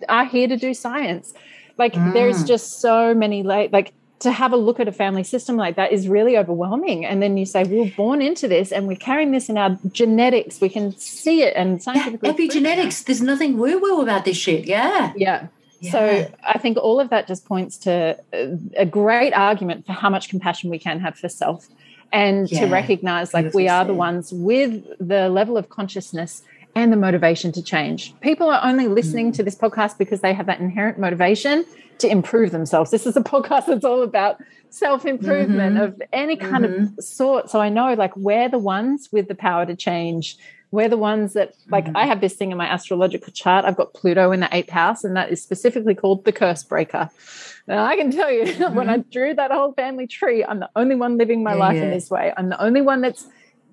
are here to do science. Like mm. there's just so many like like to have a look at a family system like that is really overwhelming. And then you say, we are born into this and we're carrying this in our genetics. We can see it and scientifically. Yeah, epigenetics. There's nothing woo woo about this shit. Yeah. Yeah. Yeah. So I think all of that just points to uh, a great argument for how much compassion we can have for self and yeah. to recognize like we are the ones with the level of consciousness and the motivation to change. People are only listening mm. to this podcast because they have that inherent motivation to improve themselves. This is a podcast that's all about self improvement mm-hmm. of any kind mm-hmm. of sort. So I know like we're the ones with the power to change. We're the ones that, like, mm-hmm. I have this thing in my astrological chart. I've got Pluto in the eighth house, and that is specifically called the curse breaker. Now, I can tell you, when I mm-hmm. drew that whole family tree, I'm the only one living my yeah, life yeah. in this way. I'm the only one that's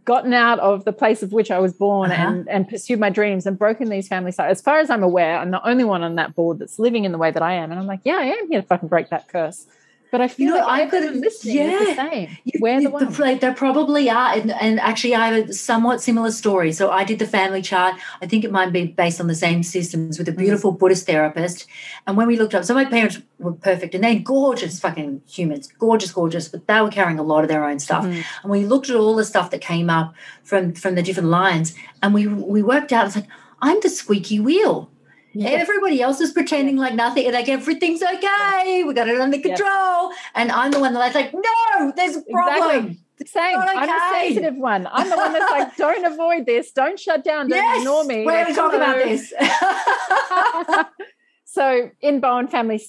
gotten out of the place of which I was born uh-huh. and, and pursued my dreams and broken these family ties. As far as I'm aware, I'm the only one on that board that's living in the way that I am. And I'm like, yeah, I am here to fucking break that curse. But I feel You know, like I've got to- listening is the yeah. same. You- We're the you- ones. They, they probably are, and, and actually, I have a somewhat similar story. So I did the family chart. I think it might be based on the same systems with a beautiful Buddhist therapist. And when we looked up, so my parents were perfect, and they're gorgeous fucking humans, gorgeous, gorgeous. But they were carrying a lot of their own stuff. Mhm. And we looked at all the stuff that came up from from the different lines, and we we worked out. It's like I'm the squeaky wheel. Yes. Everybody else is pretending like nothing, like everything's okay. We got it under Yeah. control, and I'm the one that's like, no, there's a problem. Same. not I'm the sensitive one. I'm the one that's like, don't avoid this, don't shut down, don't Yes, ignore me. We're going to talk about this. so in Bowen family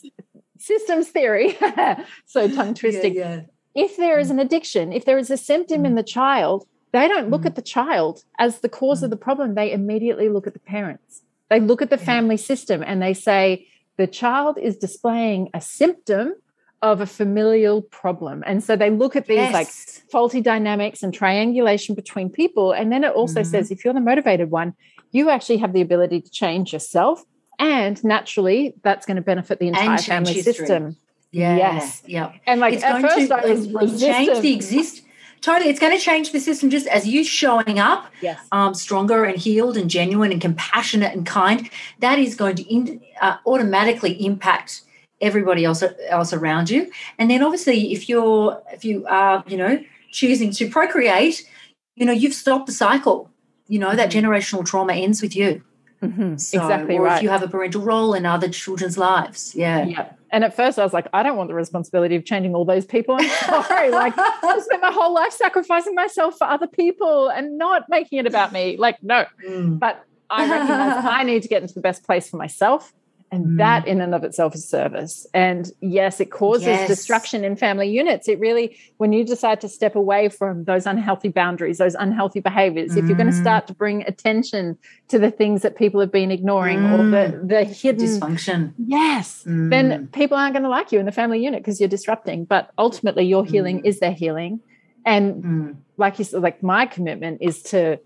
systems theory, so tongue twisting, Yeah, if there is an addiction, if there is a symptom in the child, they don't look Mm. at the child as the cause of Mm. the problem. They immediately look at the parents. They look at the family system and they say, the child is displaying a symptom of a familial problem. And so they look at these yes. like faulty dynamics and triangulation between people. And then it also Mhm. says if you're the motivated one, you actually have the ability to change yourself. And naturally, that's going to benefit the entire family history. system. yeah, yes. yeah. And like it's at going first, to I was resistant. change the exist. Totally, it's going to change the system just as you showing up yes. um, stronger and healed and genuine and compassionate and kind. That is going to in, uh, automatically impact everybody else else around you. And then obviously, if you're if you are you know choosing to procreate, you know you've stopped the cycle. You know that generational trauma ends with you. Mhm. So, exactly or right. if you have a parental role in other children's lives, yeah. yeah. And at first, I was like, I don't want the responsibility of changing all those people. I'm sorry. like, I spent my whole life sacrificing myself for other people and not making it about me. Like, no. Mm. But I recognize I need to get into the best place for myself. And Mm. that in and of itself is service. And yes, it causes Yes. destruction in family units. It really, when you decide to step away from those unhealthy boundaries, those unhealthy behaviors, if you're going to Mm. start to bring attention to the things that people have been ignoring or the, the hidden Dysfunction. Yes. Mm. Then people aren't going to like you in the family unit because you're disrupting. But ultimately, your healing Mm. is their healing. And Mm. like you said, like my commitment is to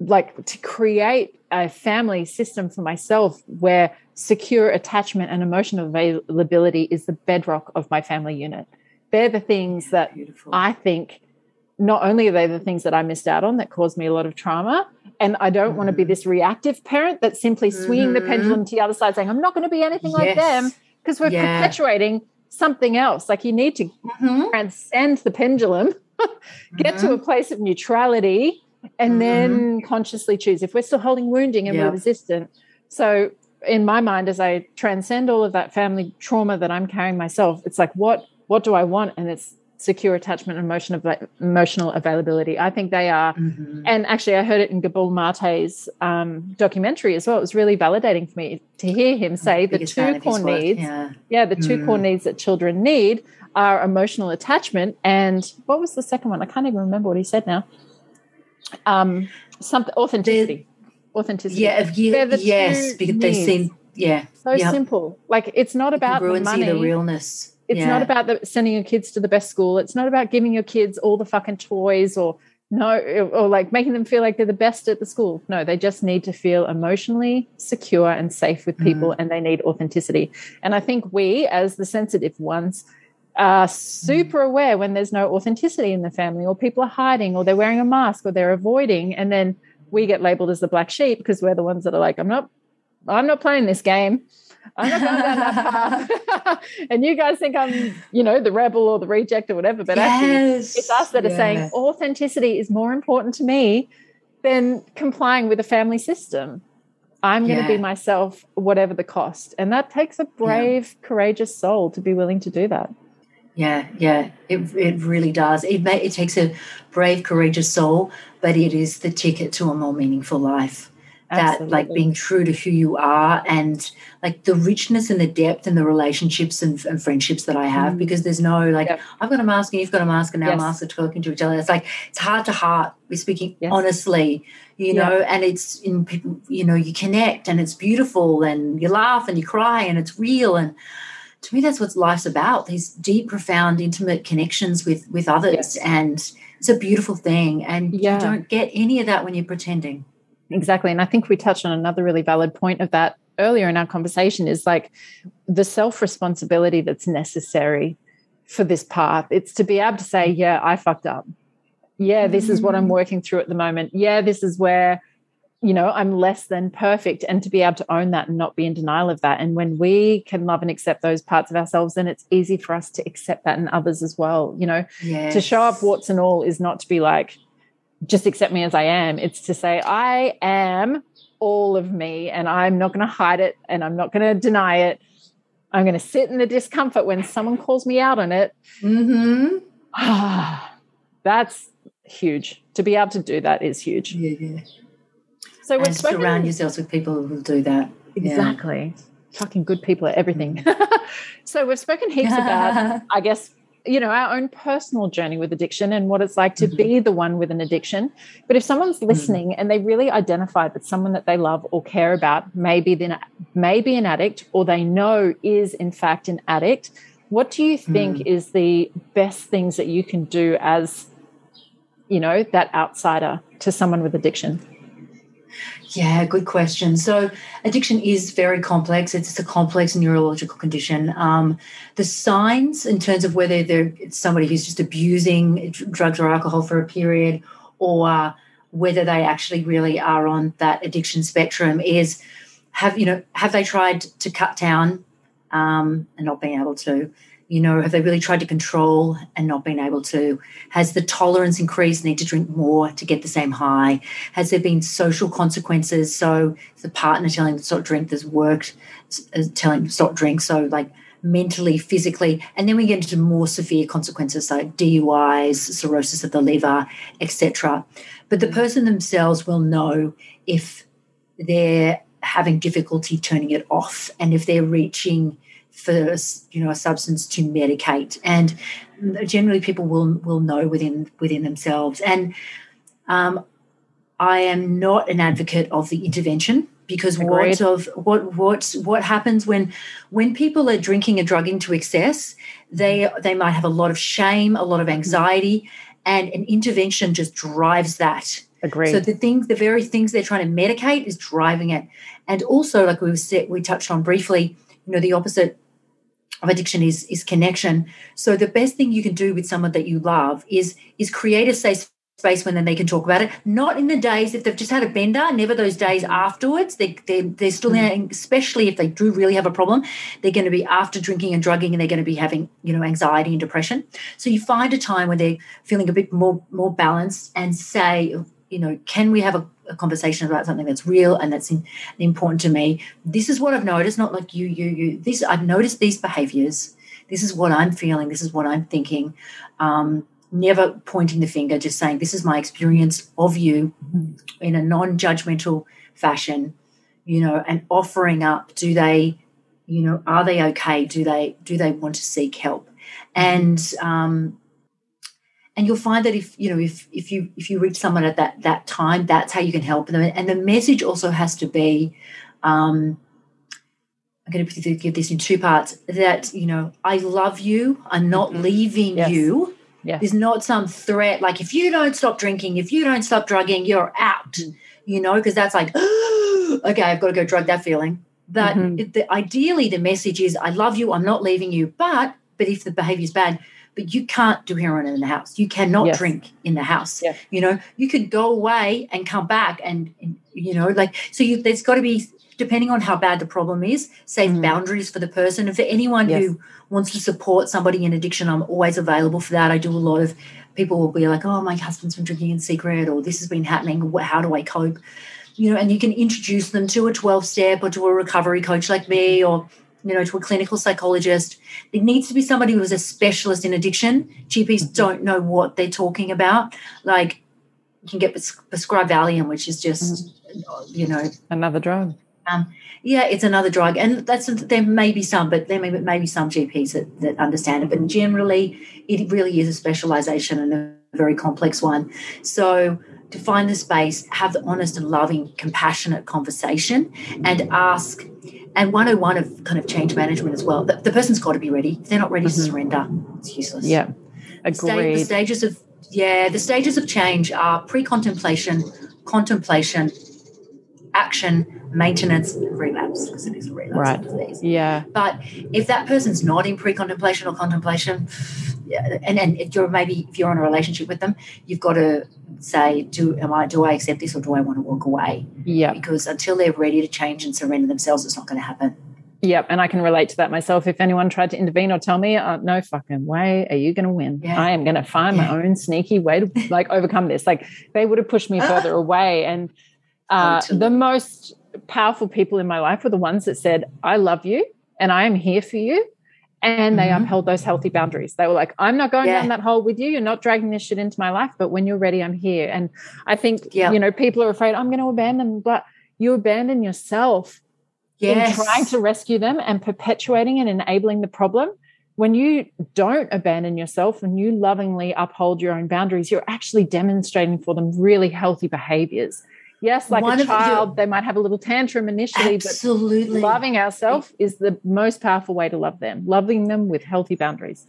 like to create a family system for myself where secure attachment and emotional availability is the bedrock of my family unit. They're the things that Beautiful. I think not only are they the things that I missed out on that caused me a lot of trauma, and I don't want to be Mhm. this reactive parent that's simply swinging the Mhm. pendulum to the other side, saying, I'm not going to be anything like them, because we're Yeah. perpetuating something else. Like you need to Mhm. transcend the pendulum, get to a place of neutrality, and then consciously choose. If we're still holding wounding and Yep. we're resistant. So, in my mind, as I transcend all of that family trauma that I'm carrying myself, it's like, what what do I want? And it's secure attachment and emotion emotional availability. I think they are. Mhm. And actually, I heard it in Gabor Maté's um, documentary as well. It was really validating for me to hear him say the two core needs Yeah. yeah, the two core Mm. needs that children need are emotional attachment and what was the second one? I can't even remember what he said now. Um, something authenticity. authenticity. Yeah, if you, the yes, because they needs. seem yeah. so yeah. simple. Like it's not about the congruency, money. the realness. it's yeah. not about the, sending your kids to the best school. It's not about giving your kids all the fucking toys or no or like making them feel like they're the best at the school. No, they just need to feel emotionally secure and safe with people Mm. and they need authenticity. And I think we as the sensitive ones are mm. super aware when there's no authenticity in the family or people are hiding or they're wearing a mask or they're avoiding and then we get labeled as the black sheep because we're the ones that are like I'm not I'm not playing this game. I'm not going down that path. and you guys think I'm, you know, the rebel or the reject or whatever, but actually it's us that are saying authenticity is more important to me than complying with a family system. I'm going to be myself, whatever the cost. And that takes a brave, courageous soul to be willing to do that. Yeah, yeah, it, it really does. It may, it takes a brave, courageous soul, but it is the ticket to a more meaningful life. That like being true to who you are and like the richness and the depth and the relationships and, and friendships that I have Mm. because there's no like Yep. I've got a mask and you've got a mask and our Yes. masks are talking to each other. It's like it's heart to heart. We're speaking Yes. honestly, you Yeah. know, and it's in people, you know, you connect and it's beautiful and you laugh and you cry and it's real and to me that's what life's about these deep profound intimate connections with with others Yes. and it's a beautiful thing and Yeah. you don't get any of that when you're pretending Exactly. And I think we touched on another really valid point of that earlier in our conversation is like the self responsibility that's necessary for this path. It's to be able to say, yeah, I fucked up. Yeah, this is what I'm mm. working through at the moment. Yeah, this is where, you know, I'm less than perfect. And to be able to own that and not be in denial of that. And when we can love and accept those parts of ourselves, then it's easy for us to accept that in others as well. You know, yes. to show up warts and all is not to be like, just accept me as I am. It's to say, I am all of me and I'm not going to hide it and I'm not going to deny it. I'm going to sit in the discomfort when someone calls me out on it. Mm-hmm. that's huge. To be able to do that is huge. Yeah, yeah. So we've spoken, surround yourselves with people who will do that. Exactly. Yeah. Fucking good people at everything. so we've spoken heaps about, I guess, you know our own personal journey with addiction and what it's like to mm-hmm. be the one with an addiction but if someone's mm-hmm. listening mm-hmm. and they really identify that someone that they love or care about maybe then maybe an addict or they know is in fact an addict what do you think mm. is the best things that you can do as you know that outsider to someone with addiction yeah, good question. So, addiction is very complex. It's a complex neurological condition. Um, the signs, in terms of whether they're somebody who's just abusing drugs or alcohol for a period, or whether they actually really are on that addiction spectrum, is have you know have they tried to cut down um, and not being able to? You know, have they really tried to control and not been able to? Has the tolerance increased, need to drink more to get the same high? Has there been social consequences? So the partner telling them to stop drink, there's worked telling them to stop drink. So like mentally, physically, and then we get into more severe consequences like DUIs, cirrhosis of the liver, etc. But the person themselves will know if they're having difficulty turning it off and if they're reaching for you know a substance to medicate, and generally people will will know within within themselves. And um, I am not an advocate of the intervention because Agreed. what of what what what happens when when people are drinking and drugging to excess, they they might have a lot of shame, a lot of anxiety, and an intervention just drives that. Agreed. So the things, the very things they're trying to medicate is driving it. And also, like we said, we touched on briefly, you know, the opposite of addiction is is connection. So the best thing you can do with someone that you love is is create a safe space when then they can talk about it. Not in the days if they've just had a bender, never those days afterwards. They they they're still mm. especially if they do really have a problem. They're going to be after drinking and drugging, and they're going to be having you know anxiety and depression. So you find a time when they're feeling a bit more more balanced and say you know, can we have a, a conversation about something that's real and that's in, important to me? This is what I've noticed, not like you, you, you. This I've noticed these behaviors. This is what I'm feeling. This is what I'm thinking. Um, never pointing the finger, just saying, this is my experience of you in a non-judgmental fashion, you know, and offering up, do they, you know, are they okay? Do they do they want to seek help? And um, and you'll find that if you know if if you if you reach someone at that that time that's how you can help them and the message also has to be um i'm going to give this in two parts that you know i love you i'm not mm-hmm. leaving yes. you yeah. there's not some threat like if you don't stop drinking if you don't stop drugging you're out mm-hmm. you know because that's like okay i've got to go drug that feeling but mm-hmm. the, ideally the message is i love you i'm not leaving you but but if the behavior is bad but you can't do heroin in the house. You cannot yes. drink in the house. Yeah. You know, you could go away and come back, and, and you know, like so. You, there's got to be depending on how bad the problem is, safe mm. boundaries for the person. And for anyone yes. who wants to support somebody in addiction, I'm always available for that. I do a lot of people will be like, "Oh, my husband's been drinking in secret," or "This has been happening. How do I cope?" You know, and you can introduce them to a 12 step or to a recovery coach like me, or you know, to a clinical psychologist. It needs to be somebody who is a specialist in addiction. GPs mm-hmm. don't know what they're talking about. Like, you can get prescribed Valium, which is just, mm-hmm. you know, another drug. Um, yeah, it's another drug, and that's there may be some, but there may, may be some GPs that, that understand it. But generally, it really is a specialisation and a very complex one. So to find the space, have the honest and loving, compassionate conversation, and ask and 101 of kind of change management as well. The, the person's got to be ready. If they're not ready mm-hmm. to surrender, it's useless. Yeah. Agreed. The, stages of yeah, the stages of change are pre-contemplation, contemplation, action, maintenance, relapse. because it is a relapse Right. disease. Yeah. But if that person's not in pre-contemplation or contemplation, and and if you're maybe if you're in a relationship with them, you've got to say, do am I do I accept this or do I want to walk away? Yeah. Because until they're ready to change and surrender themselves, it's not going to happen. Yep, and I can relate to that myself. If anyone tried to intervene or tell me, uh, no fucking way are you going to win. Yeah. I am going to find Yeah. my own sneaky way to like overcome this. Like they would have pushed me further away. And uh, Totally. the most powerful people in my life were the ones that said, "I love you and I am here for you." And they Mhm. upheld those healthy boundaries. They were like, I'm not going Yeah. down that hole with you. You're not dragging this shit into my life. But when you're ready, I'm here. And I think, you know, people are afraid I'm going to abandon, but you abandon yourself Yes. in trying to rescue them and perpetuating and enabling the problem. When you don't abandon yourself and you lovingly uphold your own boundaries, you're actually demonstrating for them really healthy behaviors. Yes, like One a child, they might have a little tantrum initially, Absolutely. but loving ourselves is the most powerful way to love them, loving them with healthy boundaries.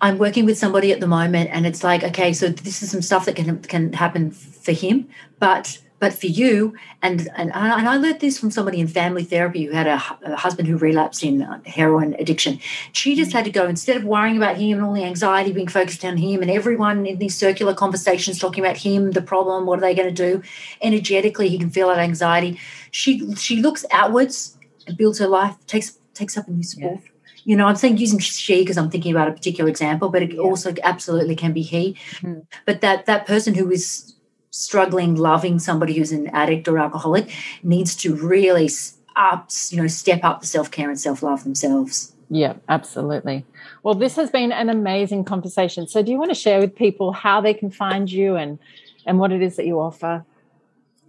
I'm working with somebody at the moment, and it's like, okay, so this is some stuff that can can happen for him, but but for you, and and I- and I learned this from somebody in family therapy who had a, a husband who relapsed in uh, heroin addiction. She just had to go instead of worrying about him and all the anxiety being focused on him, and everyone in these circular conversations talking about him, the problem, what are they going to do? Energetically, he can feel that anxiety. She she looks outwards and builds her life, takes takes up a new sport you know, I'm saying using she because I'm thinking about a particular example, but it Yeah. also absolutely can be he. Mhm. But that that person who is struggling, loving somebody who's an addict or alcoholic needs to really up, you know, step up the self care and self love themselves. Yeah, absolutely. Well, this has been an amazing conversation. So, do you want to share with people how they can find you and and what it is that you offer?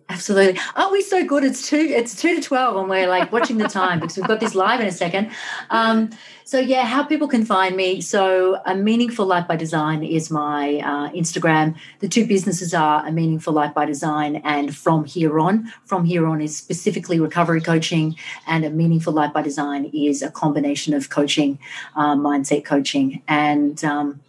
Absolutely. Aren't we so good? It's two. It's two to twelve, and we're like watching the time because we've got this live in a second. Um, so yeah, how people can find me. So a meaningful life by design is my uh, Instagram. The two businesses are a meaningful life by design and from here on. From here on is specifically recovery coaching, and a meaningful life by design is a combination of coaching, uh, mindset coaching, and um,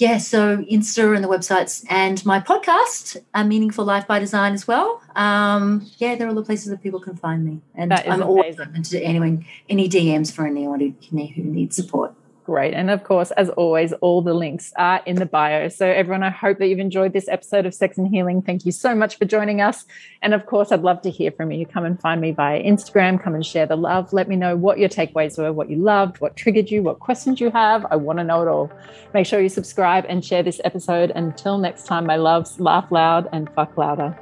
yeah, so Insta and the websites and my podcast, A Meaningful Life by Design as well. Um, yeah, there are all the places that people can find me. And I'm always amazing. open to anyone, any DMs for anyone who, who needs support. Great. And of course, as always, all the links are in the bio. So, everyone, I hope that you've enjoyed this episode of Sex and Healing. Thank you so much for joining us. And of course, I'd love to hear from you. Come and find me via Instagram. Come and share the love. Let me know what your takeaways were, what you loved, what triggered you, what questions you have. I want to know it all. Make sure you subscribe and share this episode. Until next time, my loves, laugh loud and fuck louder.